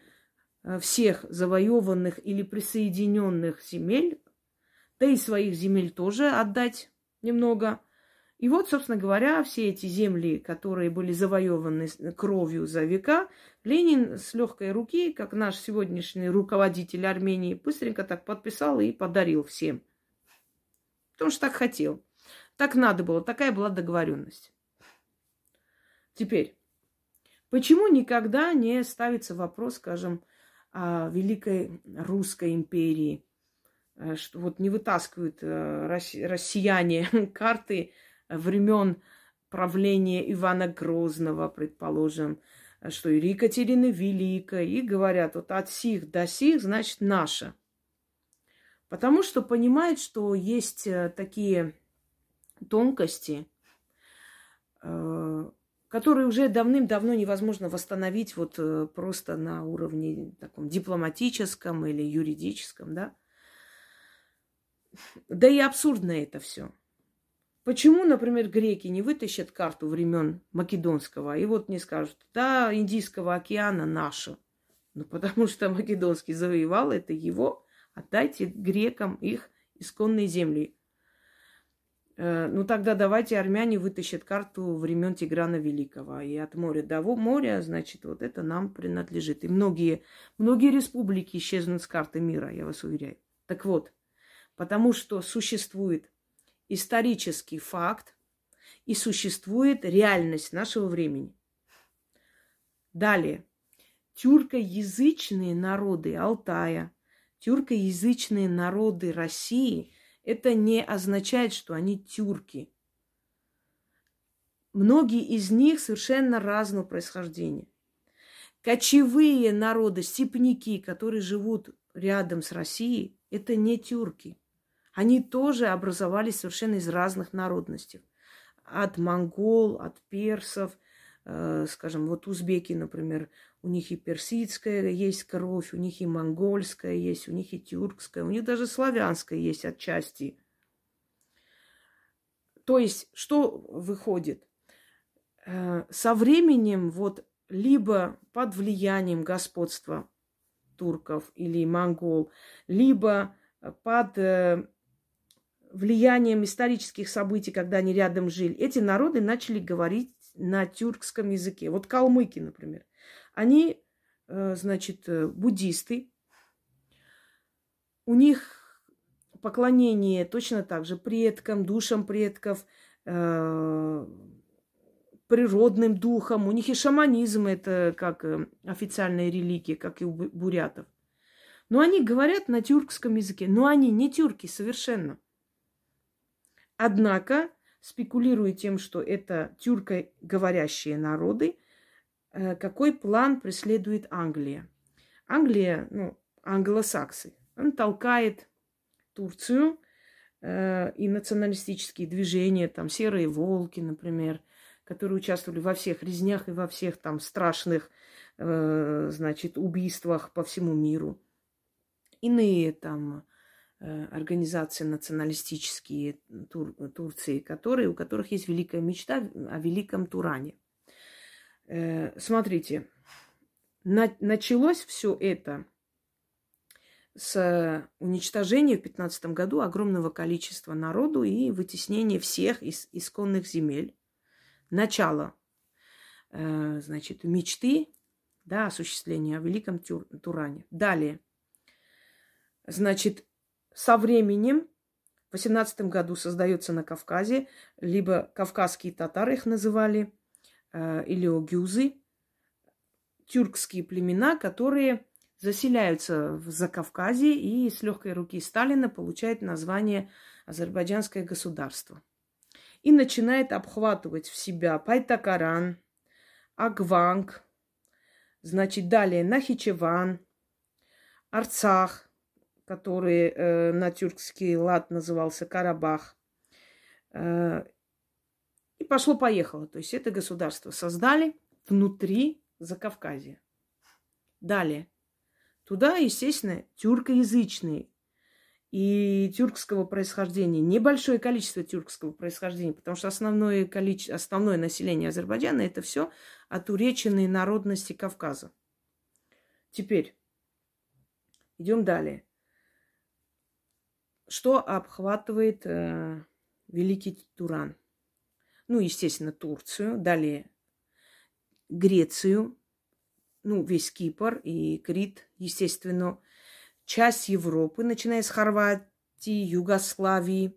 э, всех завоеванных или присоединенных земель, да и своих земель тоже отдать немного – и вот, собственно говоря, все эти земли, которые были завоеваны кровью за века, Ленин с легкой руки, как наш сегодняшний руководитель Армении, быстренько так подписал и подарил всем. Потому что так хотел. Так надо было, такая была договоренность. Теперь, почему никогда не ставится вопрос, скажем, о Великой Русской империи? Э, что вот не вытаскивают э, россияне карты времен правления Ивана Грозного, предположим, что и Екатерины Великой, и говорят, вот от сих до сих, значит, наша. Потому что понимают, что есть э, такие тонкости, э, которые уже давным-давно невозможно восстановить вот э, просто на уровне таком дипломатическом или юридическом, да. Да и абсурдно это все. Почему, например, греки не вытащат карту времен Македонского и вот не скажут, да, Индийского океана наша. Ну, потому что Македонский завоевал, это его, отдайте грекам их исконные земли. Э, ну, тогда давайте армяне вытащат карту времен Тиграна Великого. И от моря до моря, значит, вот это нам принадлежит. И многие, многие республики исчезнут с карты мира, я вас уверяю. Так вот, потому что существует исторический факт и существует реальность нашего времени. Далее. Тюркоязычные народы Алтая, тюркоязычные народы России – это не означает, что они тюрки. Многие из них совершенно разного происхождения. Кочевые народы, степняки, которые живут рядом с Россией, это не тюрки. Они тоже образовались совершенно из разных народностей. От монгол, от персов, э, скажем, вот узбеки, например, у них и персидская есть кровь, у них и монгольская есть, у них и тюркская, у них даже славянская есть отчасти. То есть, что выходит? Э, со временем вот либо под влиянием господства турков или монгол, либо под э, влиянием исторических событий, когда они рядом жили, эти народы начали говорить на тюркском языке. Вот калмыки, например. Они, э, значит, э, буддисты. У них поклонение точно так же предкам, душам предков, э, природным духам. У них и шаманизм это как официальная религия, как и у бурятов. Но они говорят на тюркском языке. Но они не тюрки совершенно. Однако, спекулируя тем, что это тюркоговорящие народы, какой план преследует Англия. Англия, ну, англосаксы, он толкает Турцию э, и националистические движения, там, серые волки, например, которые участвовали во всех резнях и во всех там страшных, э, значит, убийствах по всему миру. Иные там э, организации националистические Тур, Турции, которые, у которых есть великая мечта о великом Туране – Э, смотрите, на, началось все это с уничтожения в 15 году огромного количества народу и вытеснения всех из исконных земель. Начало, э, значит, мечты, да, осуществления о великом Туране. Далее, значит, со временем в 18 году создается на Кавказе, либо кавказские татары их называли, Э, или огюзы, тюркские племена, которые заселяются в Закавказье и с легкой руки Сталина получают название Азербайджанское государство. И начинает обхватывать в себя Пайтакаран, Агванг, значит, далее Нахичеван, Арцах, который э, на тюркский лад назывался Карабах, э, и пошло-поехало. То есть это государство создали внутри Закавказья. Далее. Туда, естественно, тюркоязычные и тюркского происхождения. Небольшое количество тюркского происхождения, потому что основное, количество, основное население Азербайджана это все отуреченные народности Кавказа. Теперь идем далее. Что обхватывает э, Великий Туран? Ну, естественно, Турцию, далее Грецию, ну, весь Кипр и Крит, естественно, часть Европы, начиная с Хорватии, Югославии,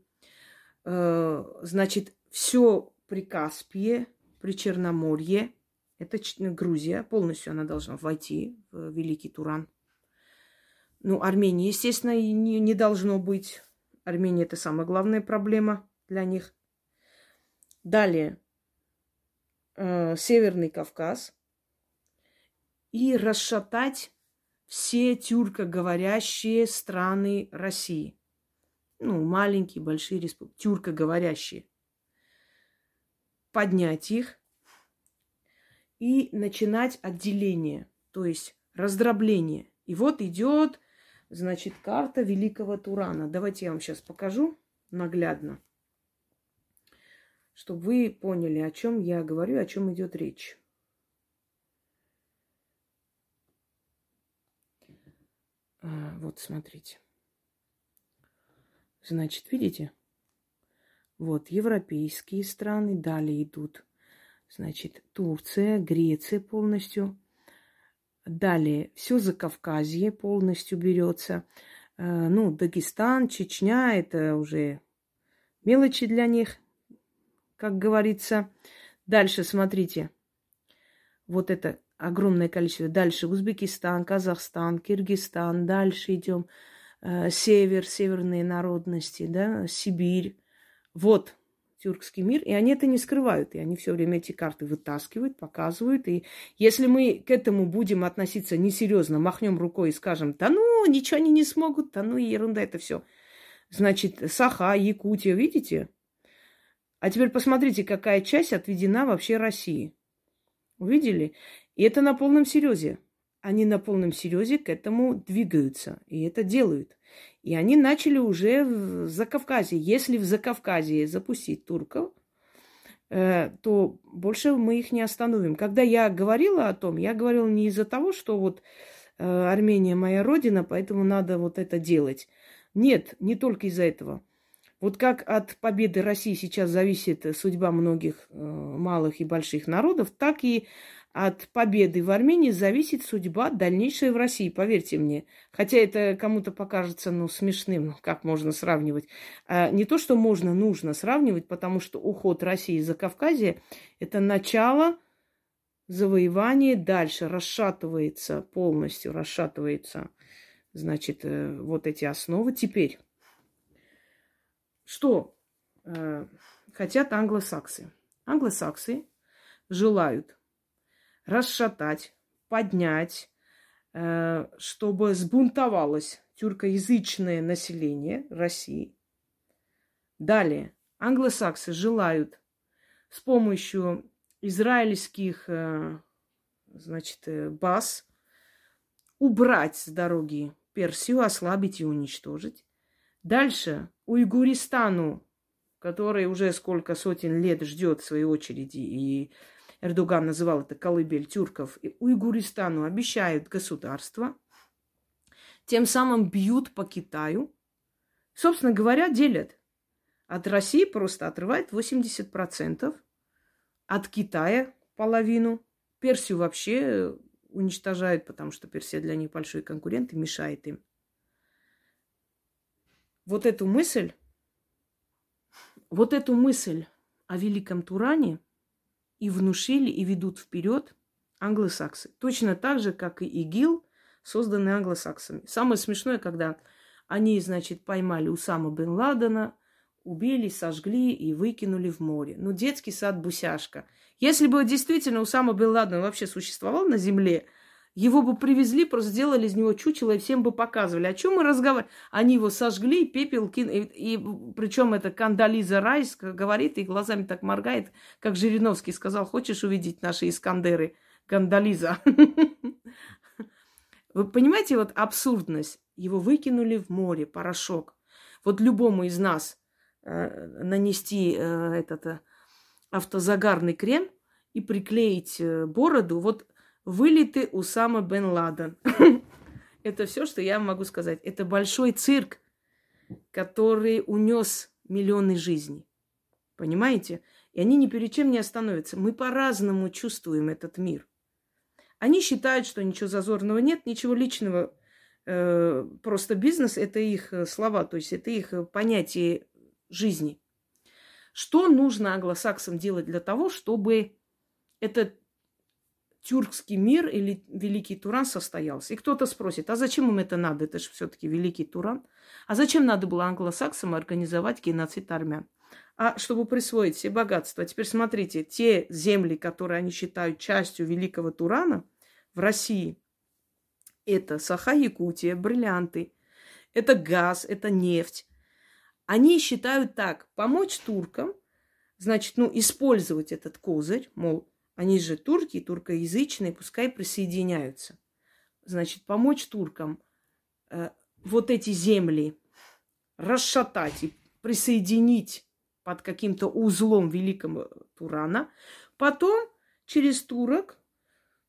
э, значит, все при Каспии, при Черноморье, это Грузия, полностью она должна войти в Великий Туран. Ну, Армении, естественно, не, не должно быть. Армения – это самая главная проблема для них. Далее э, Северный Кавказ и расшатать все тюркоговорящие страны России. Ну, маленькие, большие республики, тюркоговорящие. Поднять их и начинать отделение, то есть раздробление. И вот идет, значит, карта Великого Турана. Давайте я вам сейчас покажу наглядно. Чтобы вы поняли, о чем я говорю, о чем идет речь. А, вот, смотрите. Значит, видите? Вот, европейские страны, далее идут, значит, Турция, Греция полностью. Далее все Закавказье полностью берется. А, ну, Дагестан, Чечня, это уже мелочи для них, как говорится. Дальше, смотрите, вот это огромное количество. Дальше Узбекистан, Казахстан, Киргизстан. Дальше идем э, север, северные народности, да, Сибирь. Вот тюркский мир, и они это не скрывают, и они все время эти карты вытаскивают, показывают, и если мы к этому будем относиться несерьезно, махнем рукой и скажем, да ну, ничего они не смогут, да ну, ерунда это все. Значит, Саха, Якутия, видите? А теперь посмотрите, какая часть отведена вообще России. Увидели? И это на полном серьезе. Они на полном серьезе к этому двигаются и это делают. И они начали уже в Закавказье. Если в Закавказье запустить турков, э, то больше мы их не остановим. Когда я говорила о том, я говорила не из-за того, что вот э, Армения моя родина, поэтому надо вот это делать. Нет, не только из-за этого. Вот как от победы России сейчас зависит судьба многих э, малых и больших народов, так и от победы в Армении зависит судьба дальнейшая в России, поверьте мне. Хотя это кому-то покажется ну, смешным, как можно сравнивать. А не то, что можно, нужно сравнивать, потому что уход России за Кавказье – это начало завоевания дальше, расшатывается полностью, расшатывается, значит, э, вот эти основы. Теперь, что э, хотят англосаксы? Англосаксы желают – расшатать, поднять, э, чтобы сбунтовалось тюркоязычное население России. Далее, англосаксы желают с помощью израильских э, значит, э, баз убрать с дороги Персию, ослабить и уничтожить. Дальше Уйгуристану, который уже сколько сотен лет ждет своей очереди и Эрдоган называл это колыбель тюрков, и Уйгуристану обещают государство, тем самым бьют по Китаю. Собственно говоря, делят. От России просто отрывает 80%, от Китая половину. Персию вообще уничтожают, потому что Персия для них большой конкурент и мешает им. Вот эту мысль, вот эту мысль о Великом Туране – и внушили, и ведут вперед англосаксы. Точно так же, как и ИГИЛ, созданный англосаксами. Самое смешное, когда они, значит, поймали Усама бен Ладена, убили, сожгли и выкинули в море. Ну, детский сад Бусяшка. Если бы действительно Усама бен Ладен вообще существовал на земле, его бы привезли, просто сделали из него чучело и всем бы показывали. О чем мы разговариваем? Они его сожгли, пепел кинули. И, и причем это Кандализа Райс говорит и глазами так моргает, как Жириновский сказал, хочешь увидеть наши Искандеры? Кандализа. Вы понимаете вот абсурдность? Его выкинули в море, порошок. Вот любому из нас э, нанести э, этот э, автозагарный крем и приклеить э, бороду, вот вылеты Усама бен Ладен. Это все, что я могу сказать. Это большой цирк, который унес миллионы жизней. Понимаете? И они ни перед чем не остановятся. Мы по-разному чувствуем этот мир. Они считают, что ничего зазорного нет, ничего личного. Э, просто бизнес – это их э, слова, то есть это их э, понятие жизни. Что нужно англосаксам делать для того, чтобы этот тюркский мир или Великий Туран состоялся. И кто-то спросит, а зачем им это надо? Это же все-таки Великий Туран. А зачем надо было англосаксам организовать геноцид армян? А чтобы присвоить все богатства. Теперь смотрите, те земли, которые они считают частью Великого Турана в России, это Саха-Якутия, бриллианты, это газ, это нефть. Они считают так, помочь туркам, значит, ну, использовать этот козырь, мол, они же турки, туркоязычные, пускай присоединяются. Значит, помочь туркам э, вот эти земли расшатать и присоединить под каким-то узлом великого Турана, потом через турок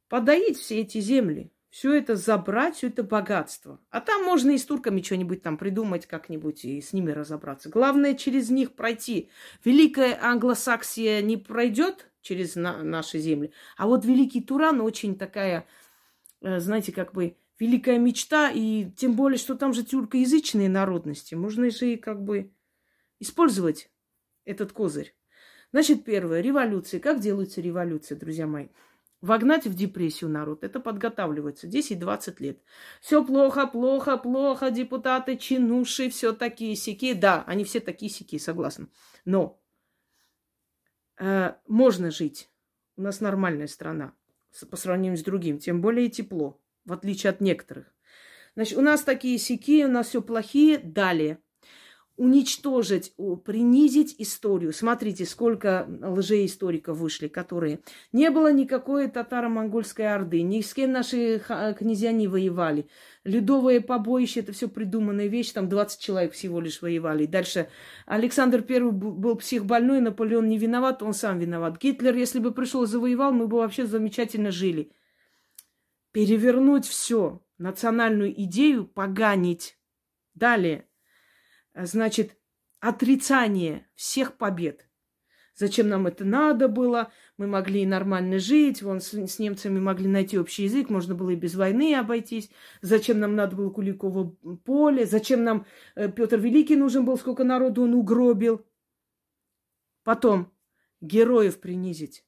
подоить все эти земли, все это забрать, все это богатство. А там можно и с турками что-нибудь там придумать как-нибудь и с ними разобраться. Главное через них пройти. Великая англосаксия не пройдет через на наши земли, а вот Великий Туран очень такая, э, знаете, как бы великая мечта, и тем более, что там же тюркоязычные народности. Можно же и как бы использовать этот козырь. Значит, первое, революция. Как делается революция, друзья мои? Вогнать в депрессию народ, это подготавливается 10-20 лет. Все плохо, плохо, плохо, депутаты, чинуши, все такие сики. Да, они все такие сики, согласна. Но э, можно жить. У нас нормальная страна по сравнению с другим, тем более тепло в отличие от некоторых. Значит, у нас такие сики, у нас все плохие. Далее. Уничтожить, принизить историю. Смотрите, сколько лжеисториков вышли, которые... Не было никакой татаро-монгольской орды, ни с кем наши князья не воевали. Ледовое побоище, это все придуманная вещь, там 20 человек всего лишь воевали. Дальше Александр Первый был психбольной, Наполеон не виноват, он сам виноват. Гитлер, если бы пришел завоевал, мы бы вообще замечательно жили перевернуть все, национальную идею поганить. Далее, значит, отрицание всех побед. Зачем нам это надо было? Мы могли нормально жить, вон с, с немцами могли найти общий язык, можно было и без войны обойтись. Зачем нам надо было Куликово поле? Зачем нам э, Петр Великий нужен был, сколько народу он угробил? Потом героев принизить.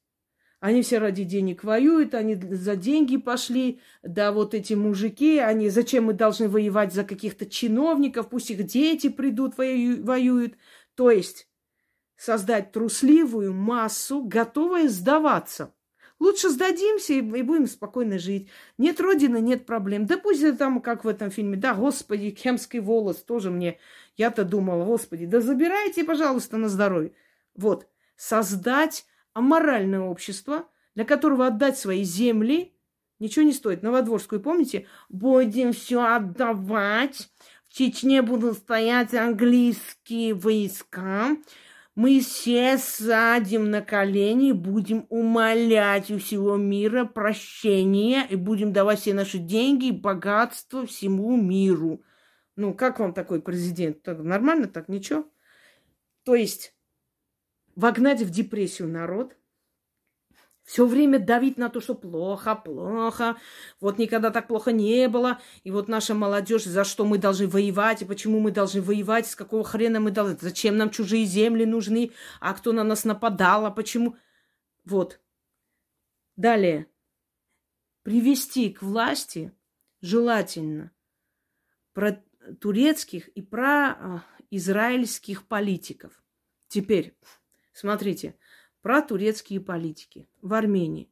Они все ради денег воюют, они за деньги пошли. Да, вот эти мужики, они зачем мы должны воевать за каких-то чиновников, пусть их дети придут, воюют. То есть создать трусливую массу, готовая сдаваться. Лучше сдадимся и, и будем спокойно жить. Нет родины, нет проблем. Да пусть это там, как в этом фильме, да, господи, кемский волос тоже мне, я-то думала, господи, да забирайте, пожалуйста, на здоровье. Вот, создать аморальное общество, для которого отдать свои земли ничего не стоит. Новодворскую, помните? Будем все отдавать. В Чечне будут стоять английские войска. Мы все садим на колени, будем умолять у всего мира прощения и будем давать все наши деньги и богатство всему миру. Ну, как вам такой президент? Нормально так? Ничего? То есть вогнать в депрессию народ, все время давить на то, что плохо, плохо, вот никогда так плохо не было, и вот наша молодежь, за что мы должны воевать, и почему мы должны воевать, с какого хрена мы должны, зачем нам чужие земли нужны, а кто на нас нападал, а почему. Вот. Далее. Привести к власти желательно про турецких и про а, израильских политиков. Теперь Смотрите, про турецкие политики в Армении.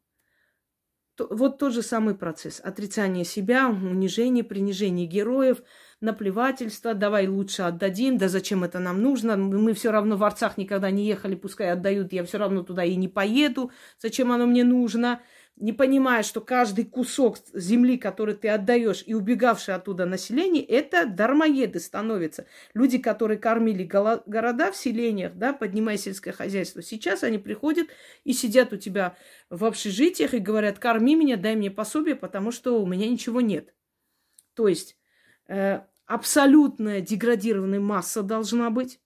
Вот тот же самый процесс. Отрицание себя, унижение, принижение героев, наплевательство. Давай лучше отдадим. Да зачем это нам нужно? Мы все равно в Арцах никогда не ехали, пускай отдают. Я все равно туда и не поеду. Зачем оно мне нужно? Не понимая, что каждый кусок земли, который ты отдаешь, и убегавшее оттуда население, это дармоеды становятся. Люди, которые кормили города в селениях, да, поднимая сельское хозяйство, сейчас они приходят и сидят у тебя в общежитиях и говорят, корми меня, дай мне пособие, потому что у меня ничего нет. То есть э, абсолютная деградированная масса должна быть.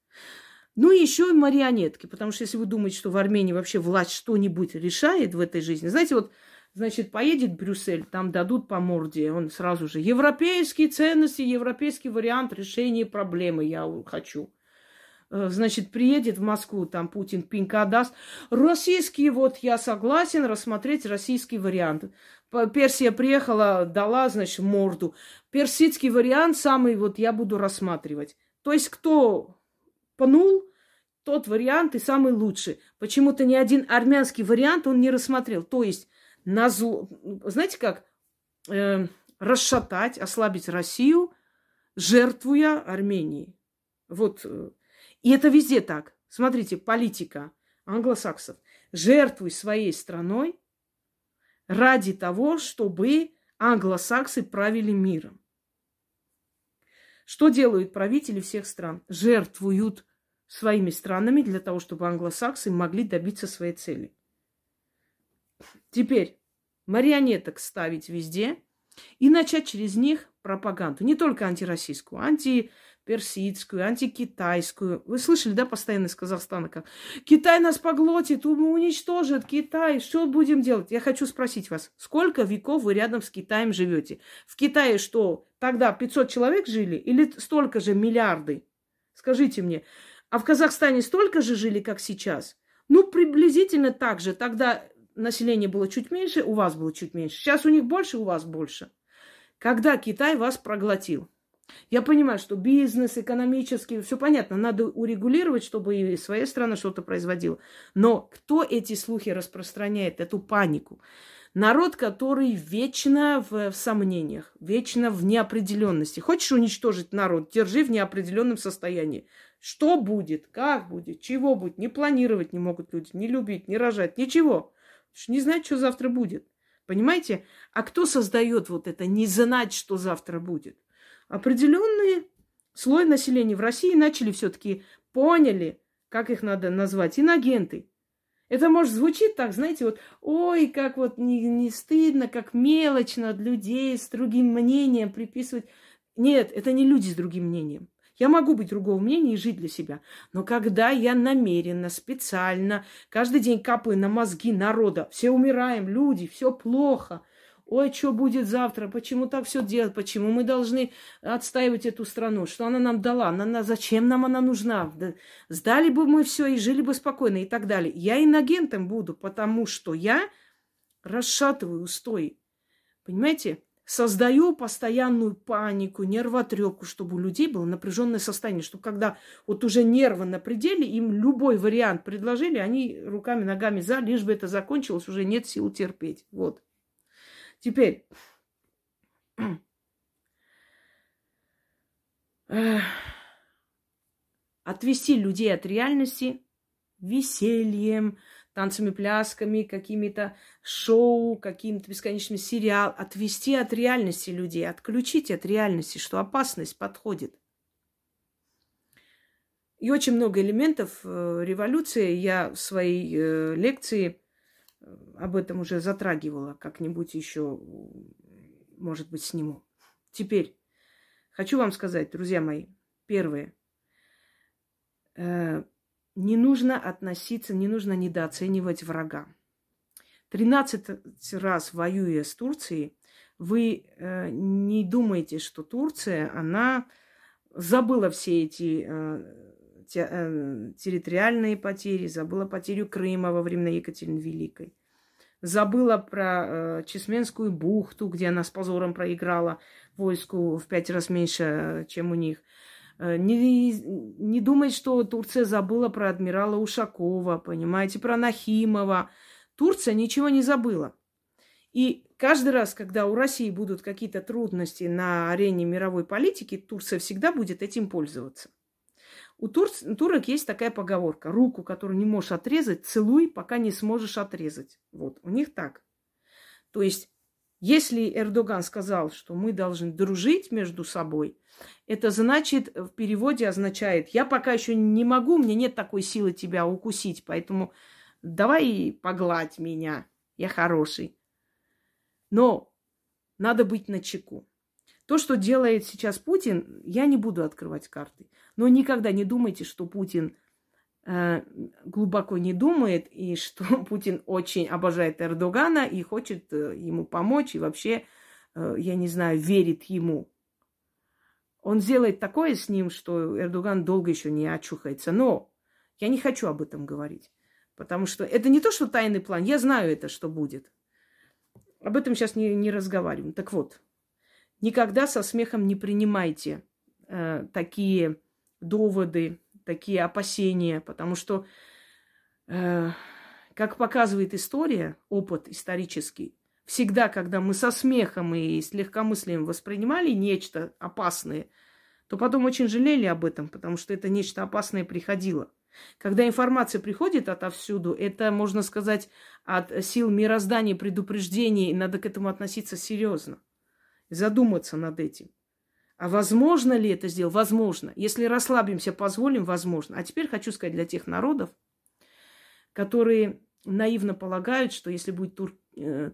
Ну еще и марионетки, потому что если вы думаете, что в Армении вообще власть что-нибудь решает в этой жизни, знаете, вот, значит, поедет Брюссель, там дадут по морде, он сразу же, европейские ценности, европейский вариант решения проблемы я хочу. Э, значит, приедет в Москву, там Путин пинка даст. Российский, вот я согласен рассмотреть российский вариант. Персия приехала, дала, значит, морду. Персидский вариант самый вот я буду рассматривать. То есть кто пнул, тот вариант и самый лучший. Почему-то ни один армянский вариант он не рассмотрел. То есть, на зло... знаете как, э, расшатать, ослабить Россию, жертвуя Армении. Вот. Э, и это везде так. Смотрите, политика англосаксов. Жертвуй своей страной ради того, чтобы англосаксы правили миром. Что делают правители всех стран? Жертвуют своими странами для того, чтобы англосаксы могли добиться своей цели. Теперь марионеток ставить везде и начать через них пропаганду. Не только антироссийскую, антиперсидскую, антикитайскую. Вы слышали, да, постоянно из Казахстана, как Китай нас поглотит, уничтожит Китай, что будем делать? Я хочу спросить вас, сколько веков вы рядом с Китаем живете? В Китае что, тогда 500 человек жили или столько же миллиарды? Скажите мне, а в Казахстане столько же жили, как сейчас? Ну, приблизительно так же. Тогда население было чуть меньше, у вас было чуть меньше. Сейчас у них больше, у вас больше. Когда Китай вас проглотил? Я понимаю, что бизнес, экономический, все понятно, надо урегулировать, чтобы и своя страна что-то производила. Но кто эти слухи распространяет, эту панику? Народ, который вечно в, в сомнениях, вечно в неопределенности. Хочешь уничтожить народ, держи в неопределенном состоянии. Что будет, как будет, чего будет, не планировать не могут люди, не любить, не рожать, ничего. Не знать, что завтра будет. Понимаете? А кто создает вот это не знать, что завтра будет? Определенный слой населения в России начали все-таки поняли, как их надо назвать, инагенты. Это может звучит так, знаете, вот, ой, как вот не, не стыдно, как мелочно от людей с другим мнением приписывать. Нет, это не люди с другим мнением. Я могу быть другого мнения и жить для себя. Но когда я намеренно, специально, каждый день капаю на мозги народа, все умираем, люди, все плохо. Ой, что будет завтра? Почему так все делать? Почему мы должны отстаивать эту страну? Что она нам дала? Она, она, зачем нам она нужна? Да, сдали бы мы все и жили бы спокойно и так далее. Я инагентом буду, потому что я расшатываю устои. Понимаете? создаю постоянную панику, нервотрепку, чтобы у людей было напряженное состояние, чтобы когда вот уже нервы на пределе, им любой вариант предложили, они руками, ногами за, лишь бы это закончилось, уже нет сил терпеть. Вот. Теперь. Отвести людей от реальности весельем, танцами, плясками, какими-то шоу, каким-то бесконечным сериал, отвести от реальности людей, отключить от реальности, что опасность подходит. И очень много элементов э, революции. Я в своей э, лекции об этом уже затрагивала. Как-нибудь еще, может быть, сниму. Теперь хочу вам сказать, друзья мои, первое не нужно относиться, не нужно недооценивать врага. Тринадцать раз воюя с Турцией, вы э, не думаете, что Турция, она забыла все эти э, э, территориальные потери, забыла потерю Крыма во времена Екатерины Великой, забыла про э, Чесменскую бухту, где она с позором проиграла войску в пять раз меньше, э, чем у них – Э, не, не думать, что Турция забыла про адмирала Ушакова, понимаете, про Нахимова. Турция ничего не забыла. И каждый раз, когда у России будут какие-то трудности на арене мировой политики, Турция всегда будет этим пользоваться. У тур... турок есть такая поговорка. Руку, которую не можешь отрезать, целуй, пока не сможешь отрезать. Вот, у них так. То есть если Эрдоган сказал, что мы должны дружить между собой, это значит, в переводе означает, я пока еще не могу, мне нет такой силы тебя укусить, поэтому давай погладь меня, я хороший. Но надо быть на чеку. То, что делает сейчас Путин, я не буду открывать карты. Но никогда не думайте, что Путин Э, глубоко не думает, и что Путин очень обожает Эрдогана и хочет э, ему помочь, и вообще, э, я не знаю, верит ему. Он сделает такое с ним, что Эрдоган долго еще не очухается. Но я не хочу об этом говорить. Потому что это не то, что тайный план. Я знаю это, что будет. Об этом сейчас не, не разговариваем. Так вот, никогда со смехом не принимайте э, такие доводы, такие опасения, потому что, э, как показывает история, опыт исторический, всегда, когда мы со смехом и с легкомыслием воспринимали нечто опасное, то потом очень жалели об этом, потому что это нечто опасное приходило. Когда информация приходит отовсюду, это, можно сказать, от сил мироздания предупреждений, надо к этому относиться серьезно. Задуматься над этим. А возможно ли это сделать? Возможно. Если расслабимся, позволим, возможно. А теперь хочу сказать для тех народов, которые наивно полагают, что если будет тур, э,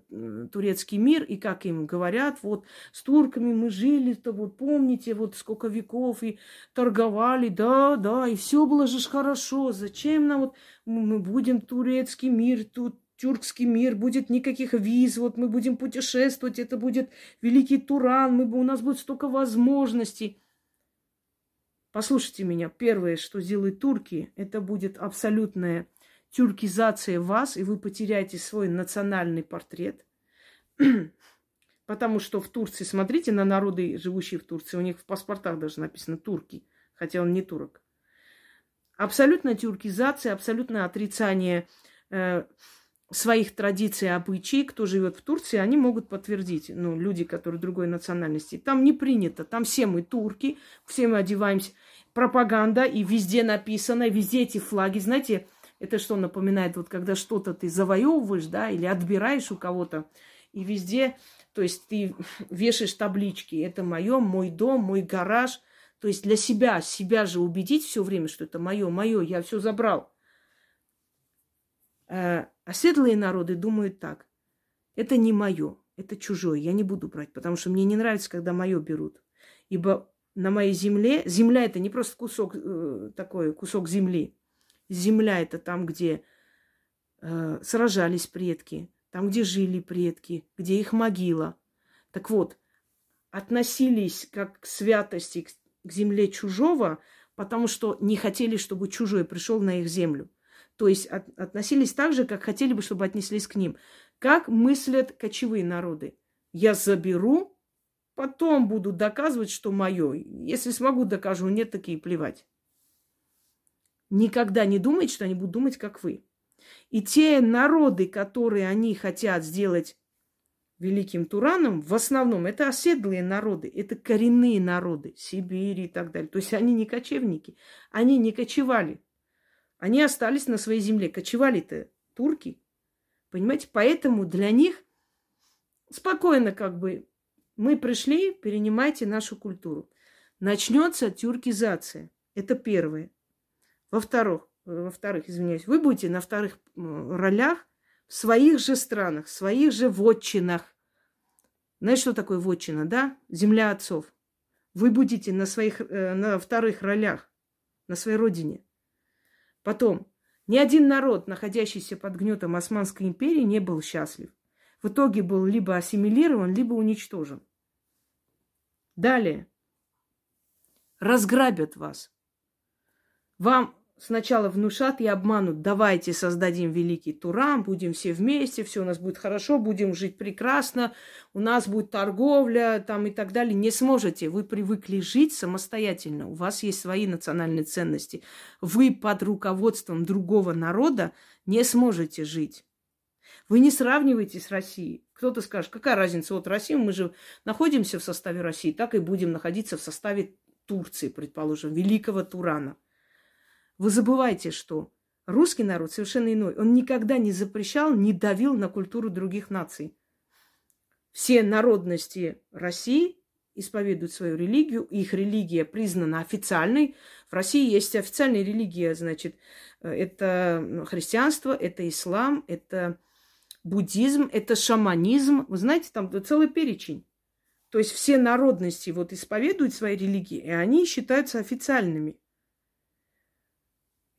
турецкий мир, и как им говорят, вот с турками мы жили, то вот помните, вот сколько веков и торговали, да, да, и все было же хорошо. Зачем нам вот мы будем турецкий мир, тут тюркский мир, будет никаких виз, вот мы будем путешествовать, это будет великий Туран, мы, у нас будет столько возможностей. Послушайте меня, первое, что сделают турки, это будет абсолютная тюркизация вас, и вы потеряете свой национальный портрет. Потому что в Турции, смотрите на народы, живущие в Турции, у них в паспортах даже написано турки, хотя он не турок. Абсолютная тюркизация, абсолютное отрицание э, своих традиций и обычаев, кто живет в Турции, они могут подтвердить, ну, люди, которые другой национальности. Там не принято, там все мы турки, все мы одеваемся. Пропаганда, и везде написано, везде эти флаги. Знаете, это что напоминает, вот когда что-то ты завоевываешь, да, или отбираешь у кого-то, и везде, то есть ты вешаешь таблички, это мое, мой дом, мой гараж. То есть для себя, себя же убедить все время, что это мое, мое, я все забрал. Э, оседлые народы думают так. Это не мое, это чужое, я не буду брать, потому что мне не нравится, когда мое берут. Ибо на моей земле, земля это не просто кусок э, такой, кусок земли, Земля это там, где э, сражались предки, там, где жили предки, где их могила. Так вот, относились как к святости, к земле чужого, потому что не хотели, чтобы чужой пришел на их землю. То есть от, относились так же, как хотели бы, чтобы отнеслись к ним. Как мыслят кочевые народы. Я заберу, потом буду доказывать, что мое. Если смогу, докажу. Нет, такие плевать никогда не думайте, что они будут думать, как вы. И те народы, которые они хотят сделать великим Тураном, в основном это оседлые народы, это коренные народы Сибири и так далее. То есть они не кочевники, они не кочевали. Они остались на своей земле. Кочевали-то турки. Понимаете? Поэтому для них спокойно как бы мы пришли, перенимайте нашу культуру. Начнется тюркизация. Это первое. Во-вторых, во-вторых, извиняюсь, вы будете на вторых ролях в своих же странах, в своих же вотчинах. Знаете, что такое вотчина, да? Земля отцов. Вы будете на своих, э, на вторых ролях, на своей родине. Потом, ни один народ, находящийся под гнетом Османской империи, не был счастлив. В итоге был либо ассимилирован, либо уничтожен. Далее. Разграбят вас. Вам сначала внушат и обманут. Давайте создадим великий Туран, будем все вместе, все у нас будет хорошо, будем жить прекрасно, у нас будет торговля там и так далее. Не сможете. Вы привыкли жить самостоятельно. У вас есть свои национальные ценности. Вы под руководством другого народа не сможете жить. Вы не сравниваете с Россией. Кто-то скажет, какая разница, вот Россия, мы же находимся в составе России, так и будем находиться в составе Турции, предположим, великого Турана. Вы забывайте, что русский народ совершенно иной. Он никогда не запрещал, не давил на культуру других наций. Все народности России исповедуют свою религию, их религия признана официальной. В России есть официальная религия, значит, это христианство, это ислам, это буддизм, это шаманизм. Вы знаете, там целый перечень. То есть все народности вот исповедуют свои религии, и они считаются официальными.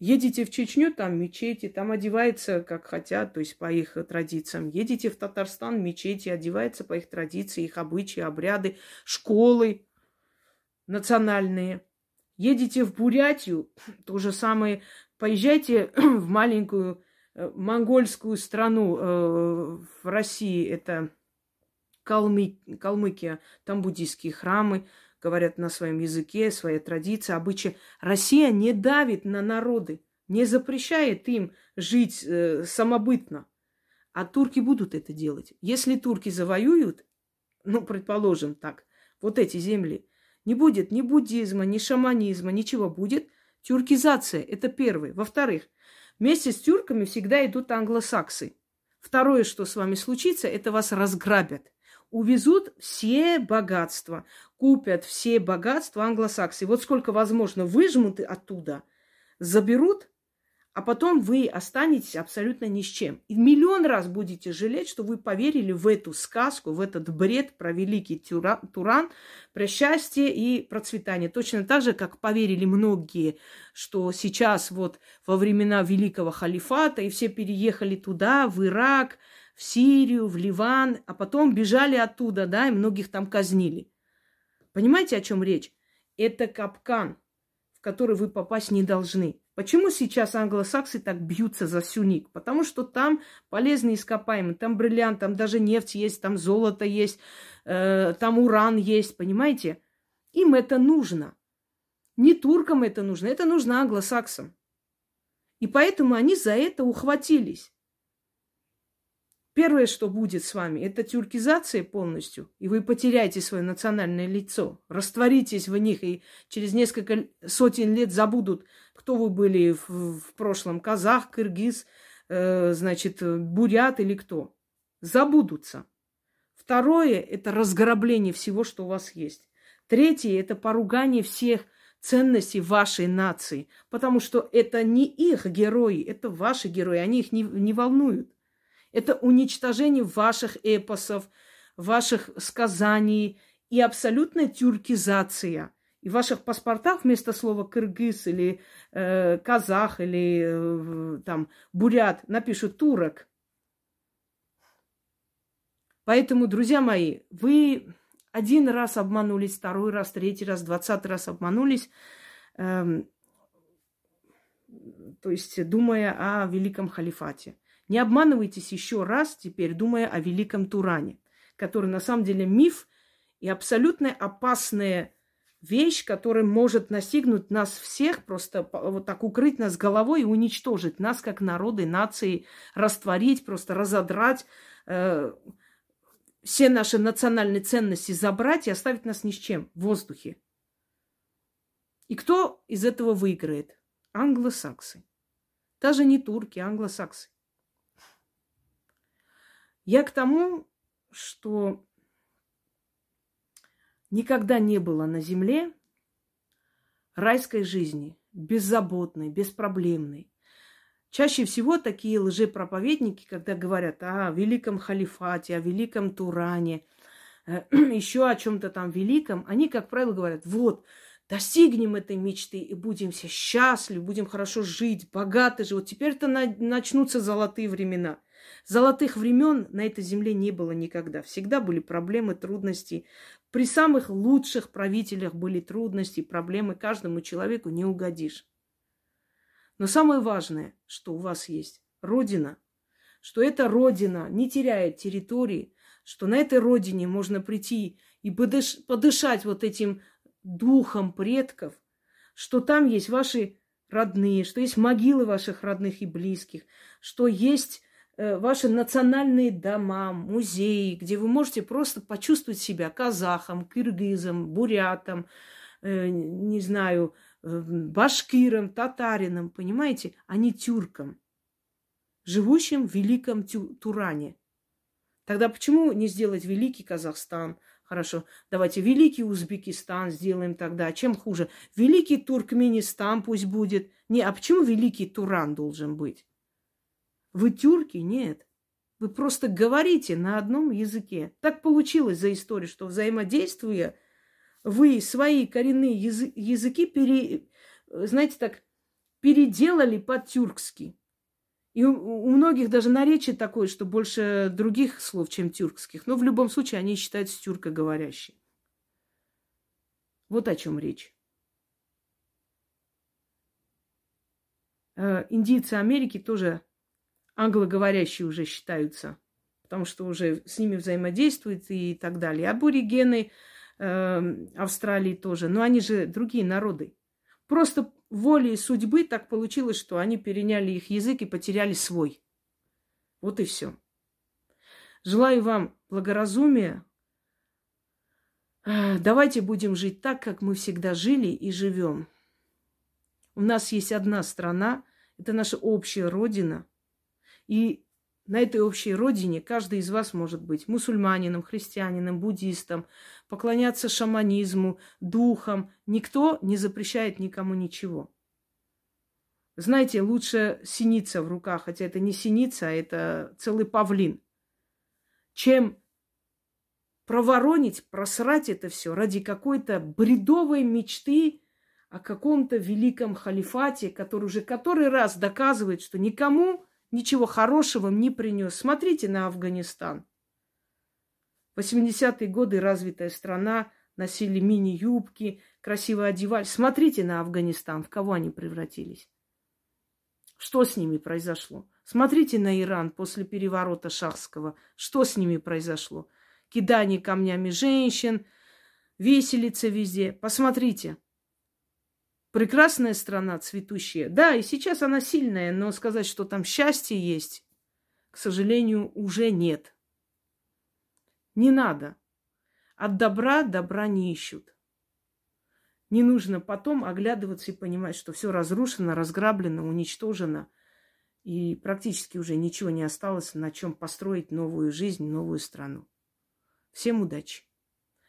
Едете в Чечню, там мечети, там одевается как хотят, то есть по их традициям. Едете в Татарстан, мечети, одевается по их традиции, их обычаи, обряды, школы национальные. Едете в Бурятию, то же самое. Поезжайте в маленькую э, монгольскую страну э, в России, это Калмы, Калмыкия, там буддийские храмы, говорят на своем языке, своя традиция, обычаи. Россия не давит на народы, не запрещает им жить э, самобытно. А турки будут это делать. Если турки завоюют, ну, предположим так, вот эти земли, не будет ни буддизма, ни шаманизма, ничего. Будет тюркизация. Это первое. Во-вторых, вместе с тюрками всегда идут англосаксы. Второе, что с вами случится, это вас разграбят. Увезут все богатства, купят все богатства англосаксы. Вот сколько возможно выжмут оттуда, заберут, а потом вы останетесь абсолютно ни с чем. И миллион раз будете жалеть, что вы поверили в эту сказку, в этот бред про великий Туран, про счастье и процветание. Точно так же, как поверили многие, что сейчас вот во времена великого халифата и все переехали туда, в Ирак, в Сирию, в Ливан, а потом бежали оттуда, да, и многих там казнили. Понимаете, о чем речь? Это капкан, в который вы попасть не должны. Почему сейчас англосаксы так бьются за сюник? Потому что там полезные ископаемые, там бриллиант, там даже нефть есть, там золото есть, э, там уран есть, понимаете? Им это нужно. Не туркам это нужно, это нужно англосаксам. И поэтому они за это ухватились. Первое, что будет с вами, это тюркизация полностью, и вы потеряете свое национальное лицо, растворитесь в них, и через несколько сотен лет забудут, кто вы были в, в прошлом, казах, кыргыз, э, значит, бурят или кто. Забудутся. Второе – это разграбление всего, что у вас есть. Третье – это поругание всех ценностей вашей нации, потому что это не их герои, это ваши герои, они их не, не волнуют. Это уничтожение ваших эпосов, ваших сказаний и абсолютная тюркизация. И в ваших паспортах вместо слова кыргыз или э, казах или э, там бурят напишут турок. Поэтому, друзья мои, вы один раз обманулись, второй раз, третий раз, двадцатый раз обманулись, э, то есть думая о великом халифате. Не обманывайтесь еще раз теперь, думая о великом Туране, который на самом деле миф и абсолютно опасная вещь, которая может настигнуть нас всех, просто вот так укрыть нас головой и уничтожить нас как народы, нации, растворить, просто разодрать, э, все наши национальные ценности забрать и оставить нас ни с чем в воздухе. И кто из этого выиграет? Англосаксы. Даже не турки, а англосаксы. Я к тому, что никогда не было на земле райской жизни, беззаботной, беспроблемной. Чаще всего такие лжепроповедники, когда говорят о великом халифате, о великом Туране, э, еще о чем-то там великом, они, как правило, говорят, вот, достигнем этой мечты и будем все счастливы, будем хорошо жить, богаты же. Вот теперь-то начнутся золотые времена. Золотых времен на этой земле не было никогда. Всегда были проблемы, трудности. При самых лучших правителях были трудности, проблемы. Каждому человеку не угодишь. Но самое важное, что у вас есть Родина, что эта Родина не теряет территории, что на этой Родине можно прийти и подыш- подышать вот этим духом предков, что там есть ваши родные, что есть могилы ваших родных и близких, что есть ваши национальные дома, музеи, где вы можете просто почувствовать себя казахом, киргизом, бурятом, э, не знаю, э, башкиром, татарином, понимаете, а не тюрком, живущим в великом Туране. Тогда почему не сделать великий Казахстан? Хорошо, давайте великий Узбекистан сделаем тогда. Чем хуже? Великий Туркменистан пусть будет. Не, а почему великий Туран должен быть? Вы тюрки? Нет. Вы просто говорите на одном языке. Так получилось за историю, что взаимодействуя, вы свои коренные языки, пере, знаете так, переделали по-тюркски. И у, у многих даже наречие такое, что больше других слов, чем тюркских. Но в любом случае они считаются тюркоговорящими. Вот о чем речь. Э, индийцы Америки тоже англоговорящие уже считаются, потому что уже с ними взаимодействуют и так далее. Аборигены э, Австралии тоже, но они же другие народы. Просто волей судьбы так получилось, что они переняли их язык и потеряли свой. Вот и все. Желаю вам благоразумия. Давайте будем жить так, как мы всегда жили и живем. У нас есть одна страна, это наша общая родина – и на этой общей родине каждый из вас может быть мусульманином, христианином, буддистом, поклоняться шаманизму, духам. Никто не запрещает никому ничего. Знаете, лучше синица в руках, хотя это не синица, а это целый павлин, чем проворонить, просрать это все ради какой-то бредовой мечты о каком-то великом халифате, который уже который раз доказывает, что никому ничего хорошего не принес. Смотрите на Афганистан. 80-е годы развитая страна, носили мини-юбки, красиво одевались. Смотрите на Афганистан, в кого они превратились. Что с ними произошло? Смотрите на Иран после переворота Шахского. Что с ними произошло? Кидание камнями женщин, веселится везде. Посмотрите. Прекрасная страна, цветущая. Да, и сейчас она сильная, но сказать, что там счастье есть, к сожалению, уже нет. Не надо. От добра добра не ищут. Не нужно потом оглядываться и понимать, что все разрушено, разграблено, уничтожено. И практически уже ничего не осталось, на чем построить новую жизнь, новую страну. Всем удачи.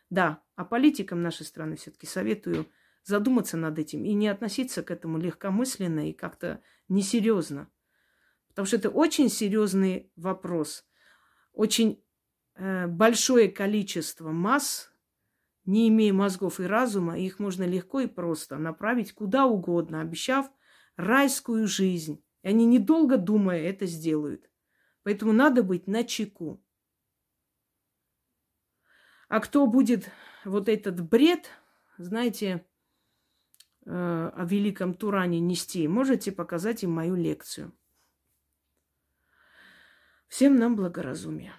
Да, а политикам нашей страны все-таки советую задуматься над этим и не относиться к этому легкомысленно и как-то несерьезно. Потому что это очень серьезный вопрос. Очень э, большое количество масс не имея мозгов и разума, их можно легко и просто направить куда угодно, обещав райскую жизнь. И они, недолго думая, это сделают. Поэтому надо быть на чеку. А кто будет вот этот бред, знаете, о великом Туране нести, можете показать им мою лекцию. Всем нам благоразумия.